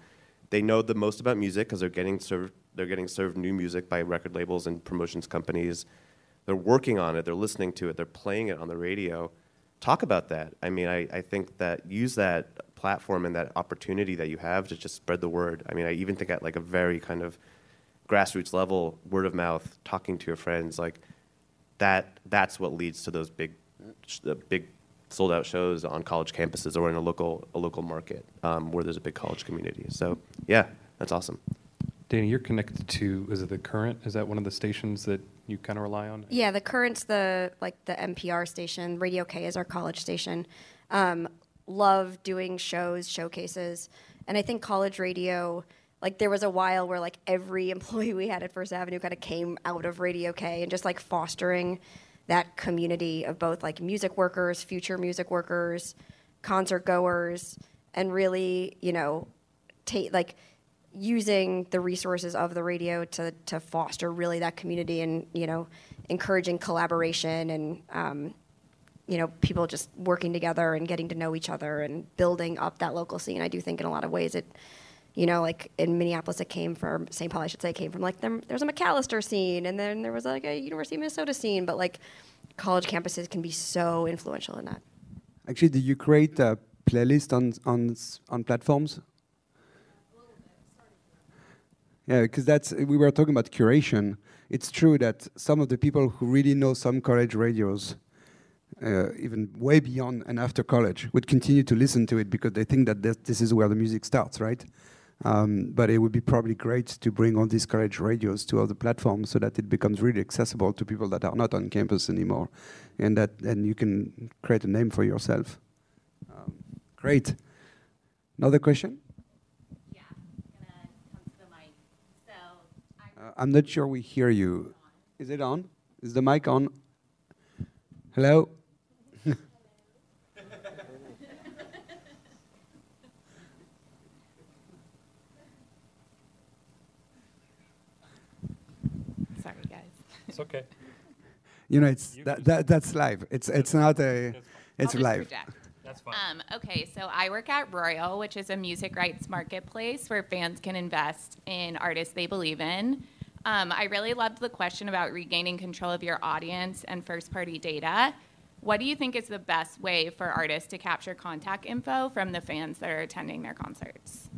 they know the most about music because they're getting served they're getting served new music by record labels and promotions companies they're working on it, they're listening to it, they're playing it on the radio. Talk about that. I mean, I, I think that use that platform and that opportunity that you have to just spread the word. I mean, I even think at like a very kind of grassroots level, word of mouth, talking to your friends, like that. That's what leads to those big, big sold out shows on college campuses or in a local a local market um, where there's a big college community. So yeah, that's awesome. Dayna, you're connected to is it the current? Is that one of the stations that you kind of rely on? Yeah, the current's the like the NPR station. Radio K is our college station. Um, love doing shows, showcases, and I think college radio. Like there was a while where like every [LAUGHS] employee we had at First Avenue kind of came out of Radio K and just like fostering that community of both like music workers, future music workers, concert goers, and really you know, like using the resources of the radio to, to foster really that community and you know encouraging collaboration and um, you know people just working together and getting to know each other and building up that local scene. I do think in a lot of ways it you know like in minneapolis it came from st paul i should say it came from like there, there's a Macalester scene and then there was like a university of minnesota scene but like college campuses can be so influential in that actually do you create a playlist on on on platforms yeah, because that's we were talking about curation. It's true that some of the people who really know some college radios, uh, even way beyond and after college, would continue to listen to it because they think that this, this is where the music starts, right? Um, but it would be probably great to bring all these college radios to other platforms so that it becomes really accessible to people that are not on campus anymore, and that and you can create a name for yourself. Um, great. Another question? Yeah, I'm not sure we hear you. Is it on? Is the mic on? Hello? Sorry, guys. It's okay. You know, it's that, that that's live. It's it's not a it's live. That's fine. Um, okay, so I work at Royal, which is a music rights marketplace where fans can invest in artists they believe in. Um, I really loved the question about regaining control of your audience and first party data. What do you think is the best way for artists to capture contact info from the fans that are attending their concerts?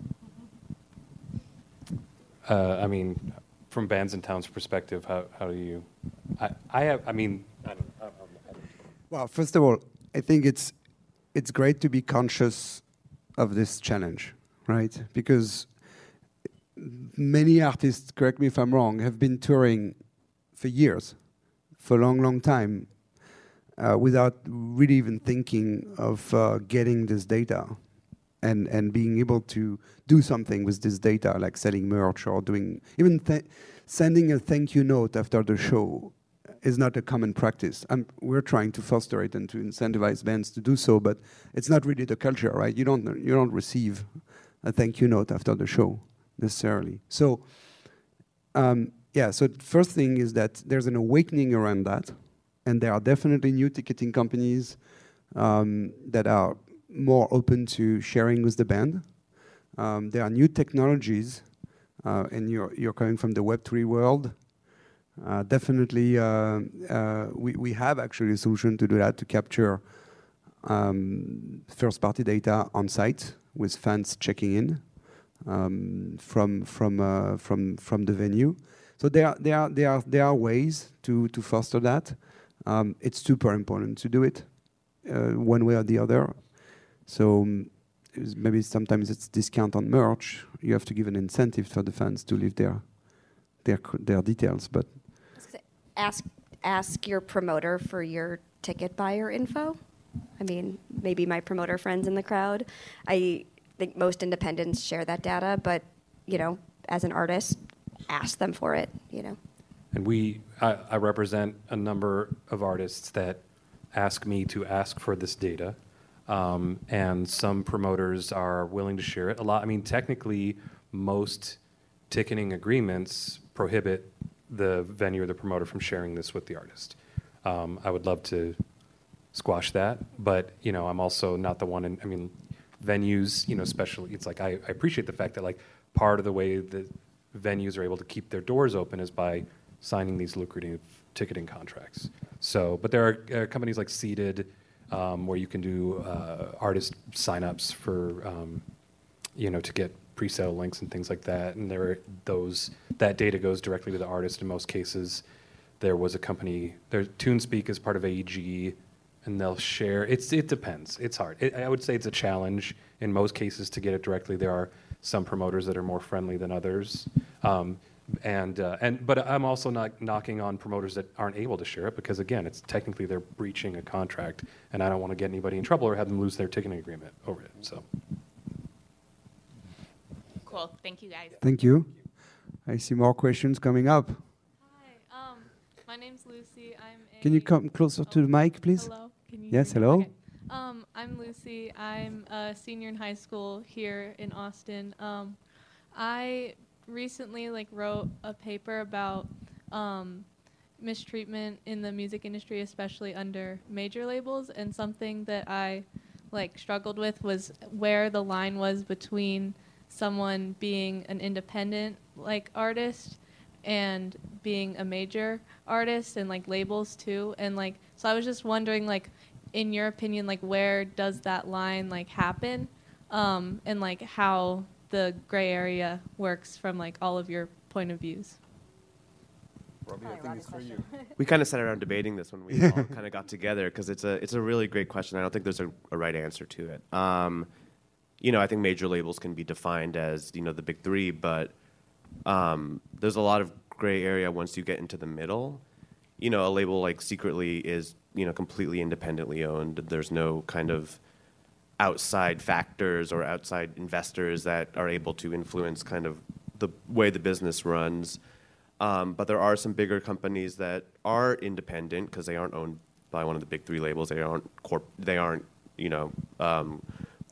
Uh, I mean, from Bandsintown perspective, how, how do you? I, I have. I mean, I don't, I don't, I don't well, first of all, I think it's it's great to be conscious of this challenge, right? Because many artists, correct me if I'm wrong, have been touring for years, for a long, long time, uh, without really even thinking of uh, getting this data. And and being able to do something with this data, like selling merch or doing even sending a thank you note after the show is not a common practice. Um, we're trying to foster it and to incentivize bands to do so, but it's not really the culture, right? You don't you don't receive a thank you note after the show necessarily. So, um, yeah. So first thing is that there's an awakening around that, and there are definitely new ticketing companies um, that are more open to sharing with the band. Um, there are new technologies, uh, and you're you're coming from the Web three world. Uh, definitely, uh, uh, we, we have actually a solution to do that to capture um, first party data on site with fans checking in um, from, from, uh, from, from the venue. So there, there, are, there, are, there are ways to, to foster that. Um, it's super important to do it uh, one way or the other. So um, maybe sometimes it's discount on merch. You have to give an incentive for the fans to leave their their their details. But ask ask your promoter for your ticket buyer info. I mean, maybe my promoter friends in the crowd. I think most independents share that data, but you know, as an artist, ask them for it. You know. And we, I, I represent a number of artists that ask me to ask for this data. Um, and some promoters are willing to share it. A lot, I mean, technically, most ticketing agreements prohibit the venue or the promoter from sharing this with the artist. Um, I would love to squash that, but you know, I'm also not the one. In, I mean, venues, you know, especially it's like I, I appreciate the fact that like part of the way that venues are able to keep their doors open is by signing these lucrative ticketing contracts. So, but there are uh, companies like Seated um, where you can do uh, artist signups for, um, you know, to get pre-sale links and things like that. And there, those that data goes directly to the artist in most cases. There was a company, there TuneSpeak is part of AEG, and they'll share. It's it depends. It's hard. It, I would say it's a challenge in most cases to get it directly. There are some promoters that are more friendly than others. Um, and uh, and but I'm also not knocking on promoters that aren't able to share it because again, it's technically they're breaching a contract, and I don't want to get anybody in trouble or have them lose their ticketing agreement over it. So. Cool. Thank you, guys. Thank you. I see more questions coming up. Hi, um, my name's Lucy. I'm a Can you come closer to the mic, please? Hello. Can you Yes, hello. Okay. Um, I'm Lucy. I'm a senior in high school here in Austin. Um, I recently like wrote a paper about um, mistreatment in the music industry, especially under major labels, and something that I like struggled with was where the line was between someone being an independent like artist and being a major artist and like labels too and like so i was just wondering like in your opinion like where does that line like happen um, and like how the gray area works from like all of your point of views We kind of sat around debating this when we [LAUGHS] all kind of got together because it's a it's a really great question. I don't think there's a, a right answer to it. Um, you know, I think major labels can be defined as you know the big three, but um, there's a lot of gray area once you get into the middle. You know, a label like Secretly is you know completely independently owned. There's no kind of outside factors or outside investors that are able to influence kind of the way the business runs. Um, but there are some bigger companies that are independent because they aren't owned by one of the big three labels. They aren't corp- They aren't you know um,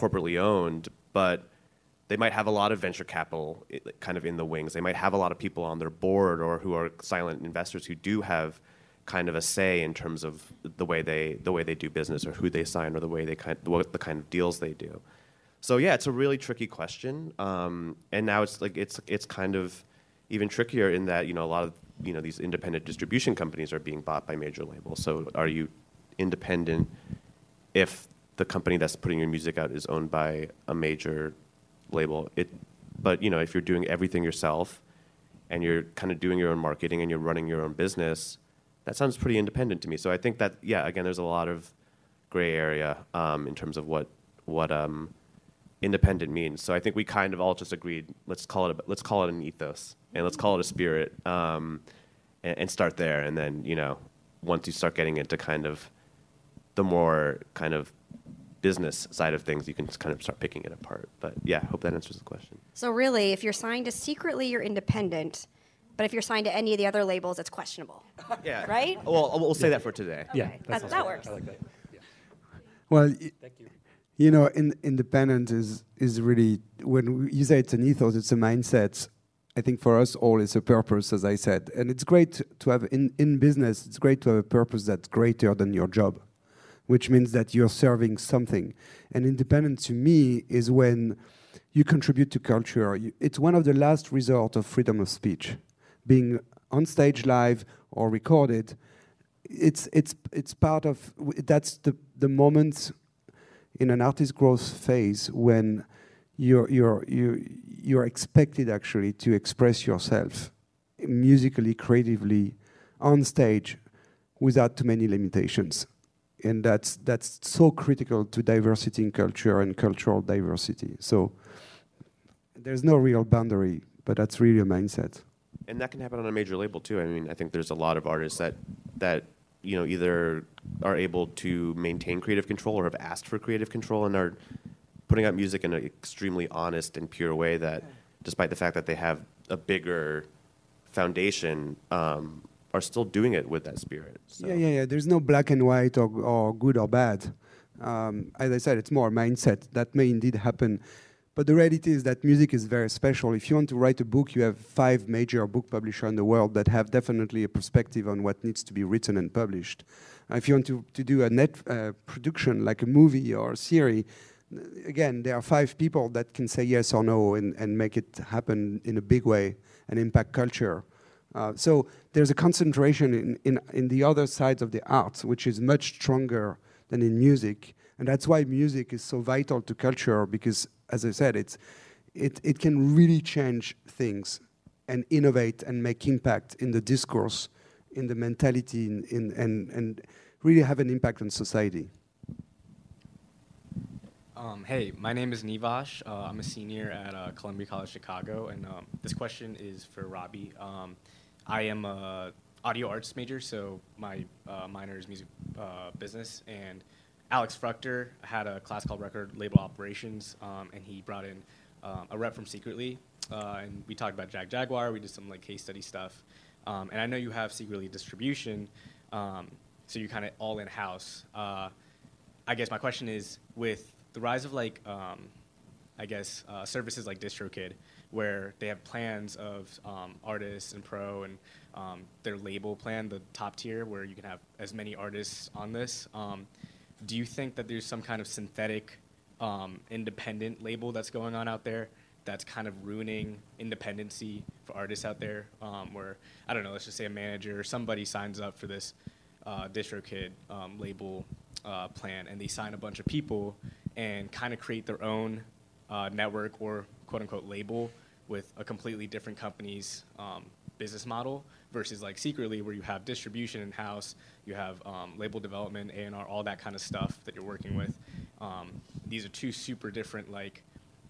corporately owned, but they might have a lot of venture capital kind of in the wings. They might have a lot of people on their board or who are silent investors who do have kind of a say in terms of the way they the way they do business or who they sign or the way they kind what the kind of deals they do. So yeah, it's a really tricky question, um, and now it's like it's it's kind of even trickier in that you know a lot of you know these independent distribution companies are being bought by major labels. So are you independent if the company that's putting your music out is owned by a major label? It, but you know if you're doing everything yourself and you're kind of doing your own marketing and you're running your own business, that sounds pretty independent to me. So I think that yeah, again, there's a lot of gray area um, in terms of what what um, independent means. So I think we kind of all just agreed. Let's call it a, let's call it an ethos and let's call it a spirit, um, and, and start there. And then you know, once you start getting into kind of the more kind of business side of things, you can kind of start picking it apart. But yeah, I hope that answers the question. So really, if you're signed to Secretly, you're independent. But if you're signed to any of the other labels, it's questionable. [LAUGHS] Yeah. Right? Well, we'll say that for today. Okay, that, that works. Well, y- you you know, in, independent is is really when we- you say it's an ethos, it's a mindset. I think for us all, it's a purpose, as I said, and it's great to have in in business. It's great to have a purpose that's greater than your job, which means that you're serving something. And independent to me is when you contribute to culture. You, it's one of the last resort of freedom of speech, being on stage live or recorded it's it's it's part of that's the the moment in an artist growth phase when you're you're you you're expected actually to express yourself musically creatively on stage without too many limitations. And that's that's so critical to diversity in culture and cultural diversity. So there's no real boundary but that's really a mindset and that can happen on a major label too. I mean, I think there's a lot of artists that that you know either are able to maintain creative control or have asked for creative control and are putting out music in an extremely honest and pure way. That, despite the fact that they have a bigger foundation, um, are still doing it with that spirit. So. Yeah, yeah, yeah. There's no black and white or, or good or bad. Um, as I said, it's more a mindset that may indeed happen. But the reality is that music is very special. If you want to write a book, you have five major book publishers in the world that have definitely a perspective on what needs to be written and published. If you want to, to do a net uh, production like a movie or a series, again, there are five people that can say yes or no and, and make it happen in a big way and impact culture. Uh, so there's a concentration in, in, in the other sides of the arts, which is much stronger than in music. And that's why music is so vital to culture because, as I said, it's, it, it can really change things and innovate and make impact in the discourse, in the mentality, in, in, and, and really have an impact on society. Um, hey, my name is Nivash. Uh, I'm a senior at uh, Columbia College Chicago, and um, this question is for Robby. Um, I am a audio arts major, so my uh, minor is music uh, business, and Alex Fruchter had a class called Record Label Operations, um, and he brought in um, a rep from Secretly, uh, and we talked about Jagjaguwar. We did some like case study stuff, um, and I know you have Secretly distribution, um, so you're kind of all in house. Uh, I guess my question is with the rise of like um, I guess uh, services like DistroKid, where they have plans of um, artists and pro and their label plan, the top tier, where you can have as many artists on this. Do you think that there's some kind of synthetic um, independent label that's going on out there that's kind of ruining independency for artists out there? Um, where I don't know, let's just say a manager or somebody signs up for this uh, DistroKid um, label uh, plan, and they sign a bunch of people and kind of create their own uh, network or quote unquote label with a completely different company's um, business model versus like Secretly where you have distribution in house, you have um, label development, A and R, all that kind of stuff that you're working with. Um, these are two super different like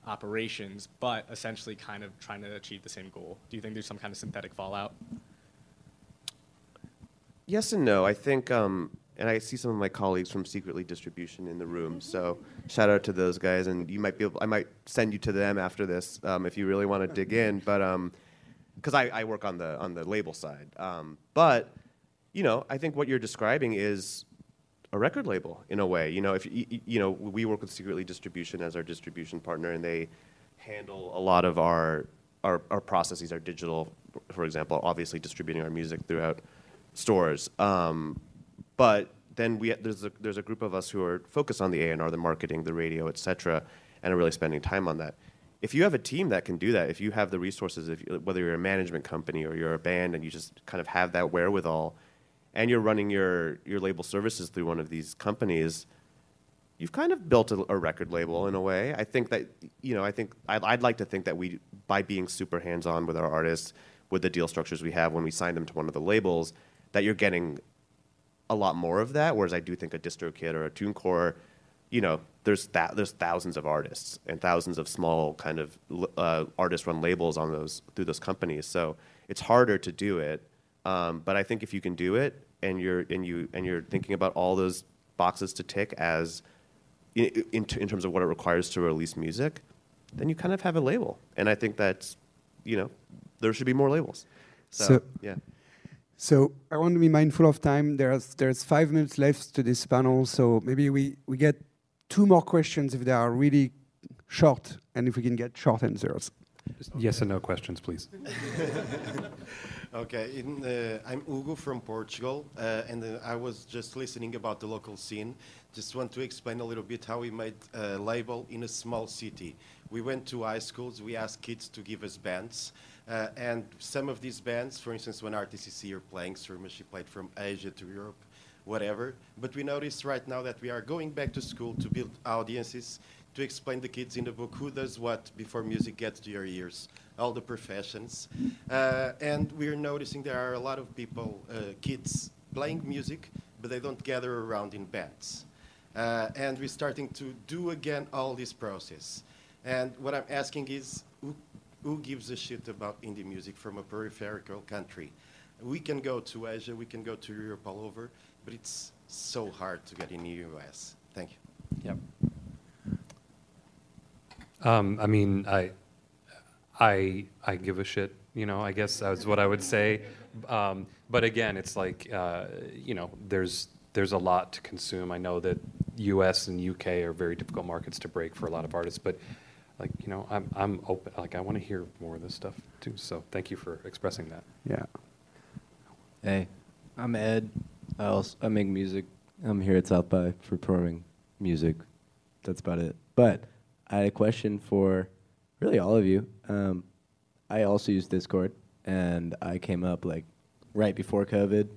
operations, but essentially kind of trying to achieve the same goal. Do you think there's some kind of synthetic fallout? Yes and no. I think, um, and I see some of my colleagues from Secretly Distribution in the room. So shout out to those guys, and you might be able. I might send you to them after this um, if you really want to dig in. But because I, I work on the on the label side, um, but you know, I think what you're describing is a record label in a way. You know, if you, you know, we work with Secretly Distribution as our distribution partner, and they handle a lot of our our, our processes, our digital, for example, obviously distributing our music throughout stores. Um, but then we there's a, there's a group of us who are focused on the A and R, the marketing, the radio, et cetera, and are really spending time on that. If you have a team that can do that, if you have the resources, if you, whether you're a management company or you're a band, and you just kind of have that wherewithal, and you're running your your label services through one of these companies, you've kind of built a, a record label in a way. I think that you know, I think I'd, I'd like to think that we, by being super hands-on with our artists, with the deal structures we have when we sign them to one of the labels, that you're getting a lot more of that. Whereas I do think a distro DistroKid or a TuneCore, you know, there's th- there's thousands of artists and thousands of small kind of uh, artist-run labels on those through those companies. So it's harder to do it. Um, but I think if you can do it and you're and you and you're thinking about all those boxes to tick as in, in, in terms of what it requires to release music, then you kind of have a label. And I think that, you know, there should be more labels. So, So- yeah. So I want to be mindful of time. There's there's five minutes left to this panel, so maybe we, we get two more questions if they are really short, and if we can get short answers. Just yes and no questions, please. [LAUGHS] Okay, in, uh, I'm Hugo from Portugal, uh, and uh, I was just listening about the local scene. Just want to explain a little bit how we made a label in a small city. We went to high schools, we asked kids to give us bands, uh, and some of these bands, for instance, when RTCC are playing, Surma, she played from Asia to Europe, whatever. But we notice right now that we are going back to school to build audiences, to explain the kids in the book who does what before music gets to your ears, all the professions. Uh, and we're noticing there are a lot of people, uh, kids, playing music, but they don't gather around in bands. Uh, and we're starting to do again all this process. And what I'm asking is, who, who gives a shit about indie music from a peripheral country? We can go to Asia, we can go to Europe all over, but it's so hard to get in the US. Thank you. Yep. Um, I mean, I, I, I give a shit. You know, I guess that's what I would say. Um, but again, it's like, uh, you know, there's there's a lot to consume. I know that U.S. and U.K. are very difficult markets to break for a lot of artists, but like, you know, I'm I'm open. Like, I want to hear more of this stuff too. So, thank you for expressing that. Yeah. Hey, I'm Ed. I also I make music. I'm here at South by for performing music. That's about it. But I had a question for really all of you. Um, I also use Discord, and I came up like right before COVID,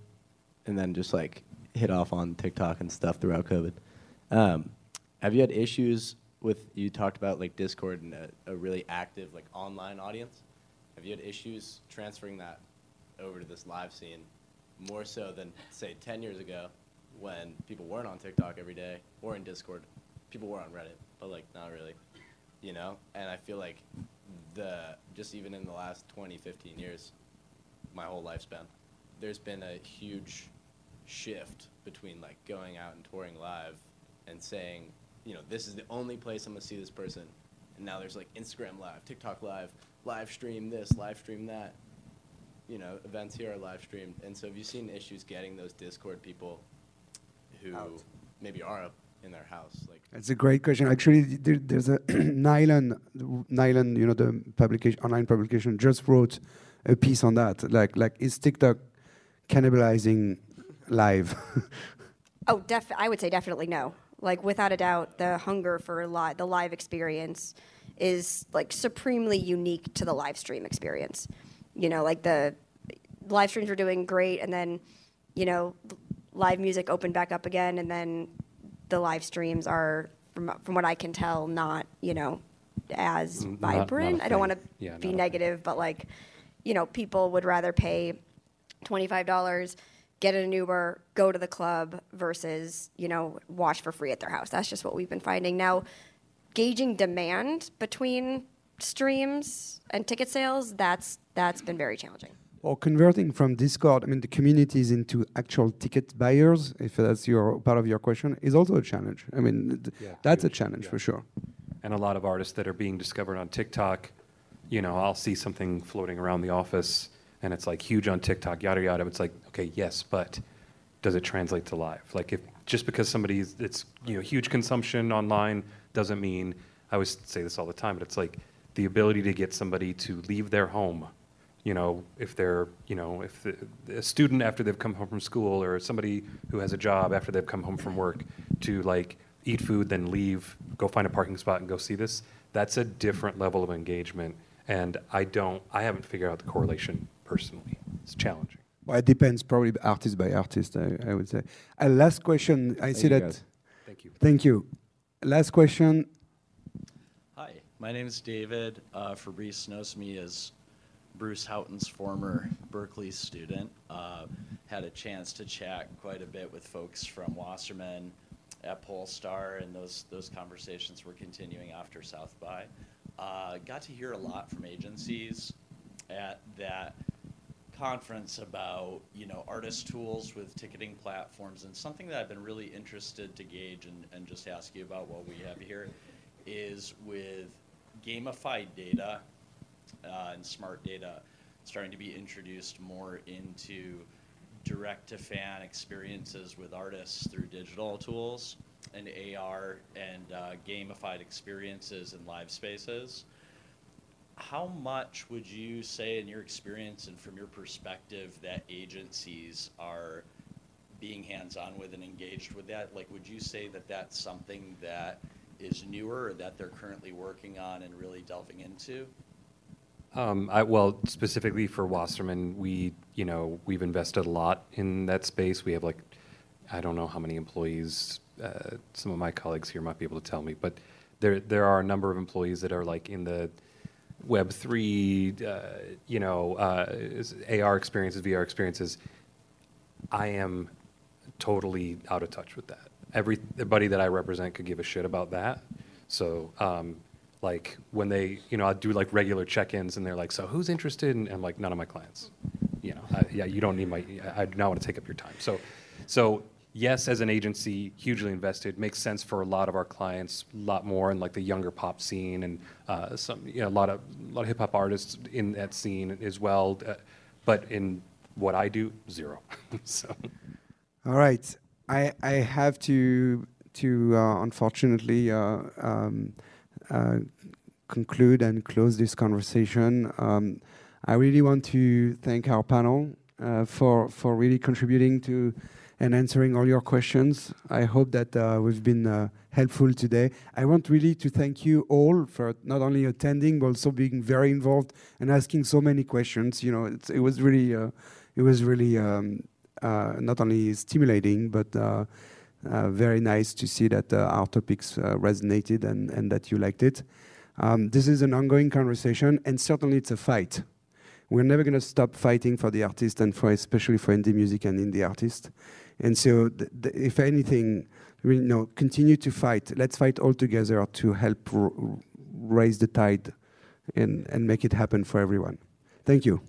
and then just like hit off on TikTok and stuff throughout COVID. Um, have you had issues with? You talked about like Discord and a, a really active like online audience. Have you had issues transferring that over to this live scene more so than say 10 years ago when people weren't on TikTok every day or in Discord. People were on Reddit, but like not really, you know? And I feel like the just even in the last 20, 15 years, my whole lifespan, there's been a huge shift between like going out and touring live and saying, you know, this is the only place I'm gonna see this person. And now there's like Instagram live, TikTok live, live stream this, live stream that you know, events here are live streamed. And so have you seen issues getting those Discord people who Out. maybe are up in their house? Like, That's a great question. Actually, there, there's a [CLEARS THROAT] Nylon, Nylon, you know, the publication, online publication, just wrote a piece on that. Like, like is TikTok cannibalizing live? [LAUGHS] Oh, def- I would say definitely no. Like without a doubt, the hunger for li- the live experience is like supremely unique to the live stream experience. You know, like the live streams were doing great, and then you know, live music opened back up again, and then the live streams are, from from what I can tell, not you know as not- not vibrant. I don't want to. Yeah, be negative, but like, you know, people would rather pay twenty-five dollars, get in an Uber, go to the club versus you know watch for free at their house. That's just what we've been finding now. Gauging demand between streams and ticket sales that's that's been very challenging. or converting from Discord, I mean, the communities into actual ticket buyers, if that's your part of your question, is also a challenge. I mean, th- Yeah, that's a challenge yeah. for sure. and a lot of artists that are being discovered on TikTok. You know, I'll see something floating around the office, and it's like huge on TikTok, yada yada. It's like, okay, yes, but does it translate to live? Like, if just because somebody's it's you know huge consumption online doesn't mean. I always say this all the time, but it's like the ability to get somebody to leave their home. You know, if they're you know if the, a student after they've come home from school, or somebody who has a job after they've come home from work, to like eat food, then leave, go find a parking spot and go see this. That's a different level of engagement, and I don't, I haven't figured out the correlation personally. It's challenging. Well, it depends, probably artist by artist, I, I would say. A last question. I see that. guys. Thank you. Thank you. Last question. My name is David. Uh, Fabrice knows me as Bruce Houghton's former Berklee student. Uh, had a chance to chat quite a bit with folks from Wasserman at Pollstar, and those those conversations were continuing after South by. Uh, got to hear a lot from agencies at that conference about you know artist tools with ticketing platforms, and something that I've been really interested to gauge and, and just ask you about what we have here is with gamified data uh, and smart data starting to be introduced more into direct to fan experiences with artists through digital tools and AR and uh, gamified experiences in live spaces. How much would you say, in your experience and from your perspective, that agencies are being hands on with and engaged with that? Like, would you say that that's something that is newer or that they're currently working on and really delving into? Um, I, well, specifically for Wasserman, we, you know, we've invested a lot in that space. We have like, I don't know how many employees. Uh, some of my colleagues here might be able to tell me, but there there are a number of employees that are like in the Web three, uh, you know, uh, AR experiences, VR experiences. I am totally out of touch with that. Every everybody that I represent could give a shit about that. So um, like when they, you know, I do like regular check-ins and they're like, so who's interested? And I'm like, none of my clients. You know, I, yeah, you don't need my, I do not want to take up your time. So, so yes, as an agency, hugely invested, makes sense for a lot of our clients, a lot more in like the younger pop scene and uh, some, you know, a lot of, a lot of hip hop artists in that scene as well. Uh, but in what I do, zero. [LAUGHS] so. All right. I, I have to, to uh, unfortunately, uh, um, uh, conclude and close this conversation. Um, I really want to thank our panel uh, for for really contributing to and answering all your questions. I hope that uh, we've been uh, helpful today. I want really to thank you all for not only attending but also being very involved and asking so many questions. You know, it was really it was really um, not only stimulating but uh, very nice to see that uh, our topics uh, resonated and, and that you liked it. Um, this is an ongoing conversation, and certainly it's a fight. We're never going to stop fighting for the artist and for especially for indie music and indie artists. And so, if anything, we you know continue to fight. Let's fight all together to help raise the tide and, and make it happen for everyone. Thank you.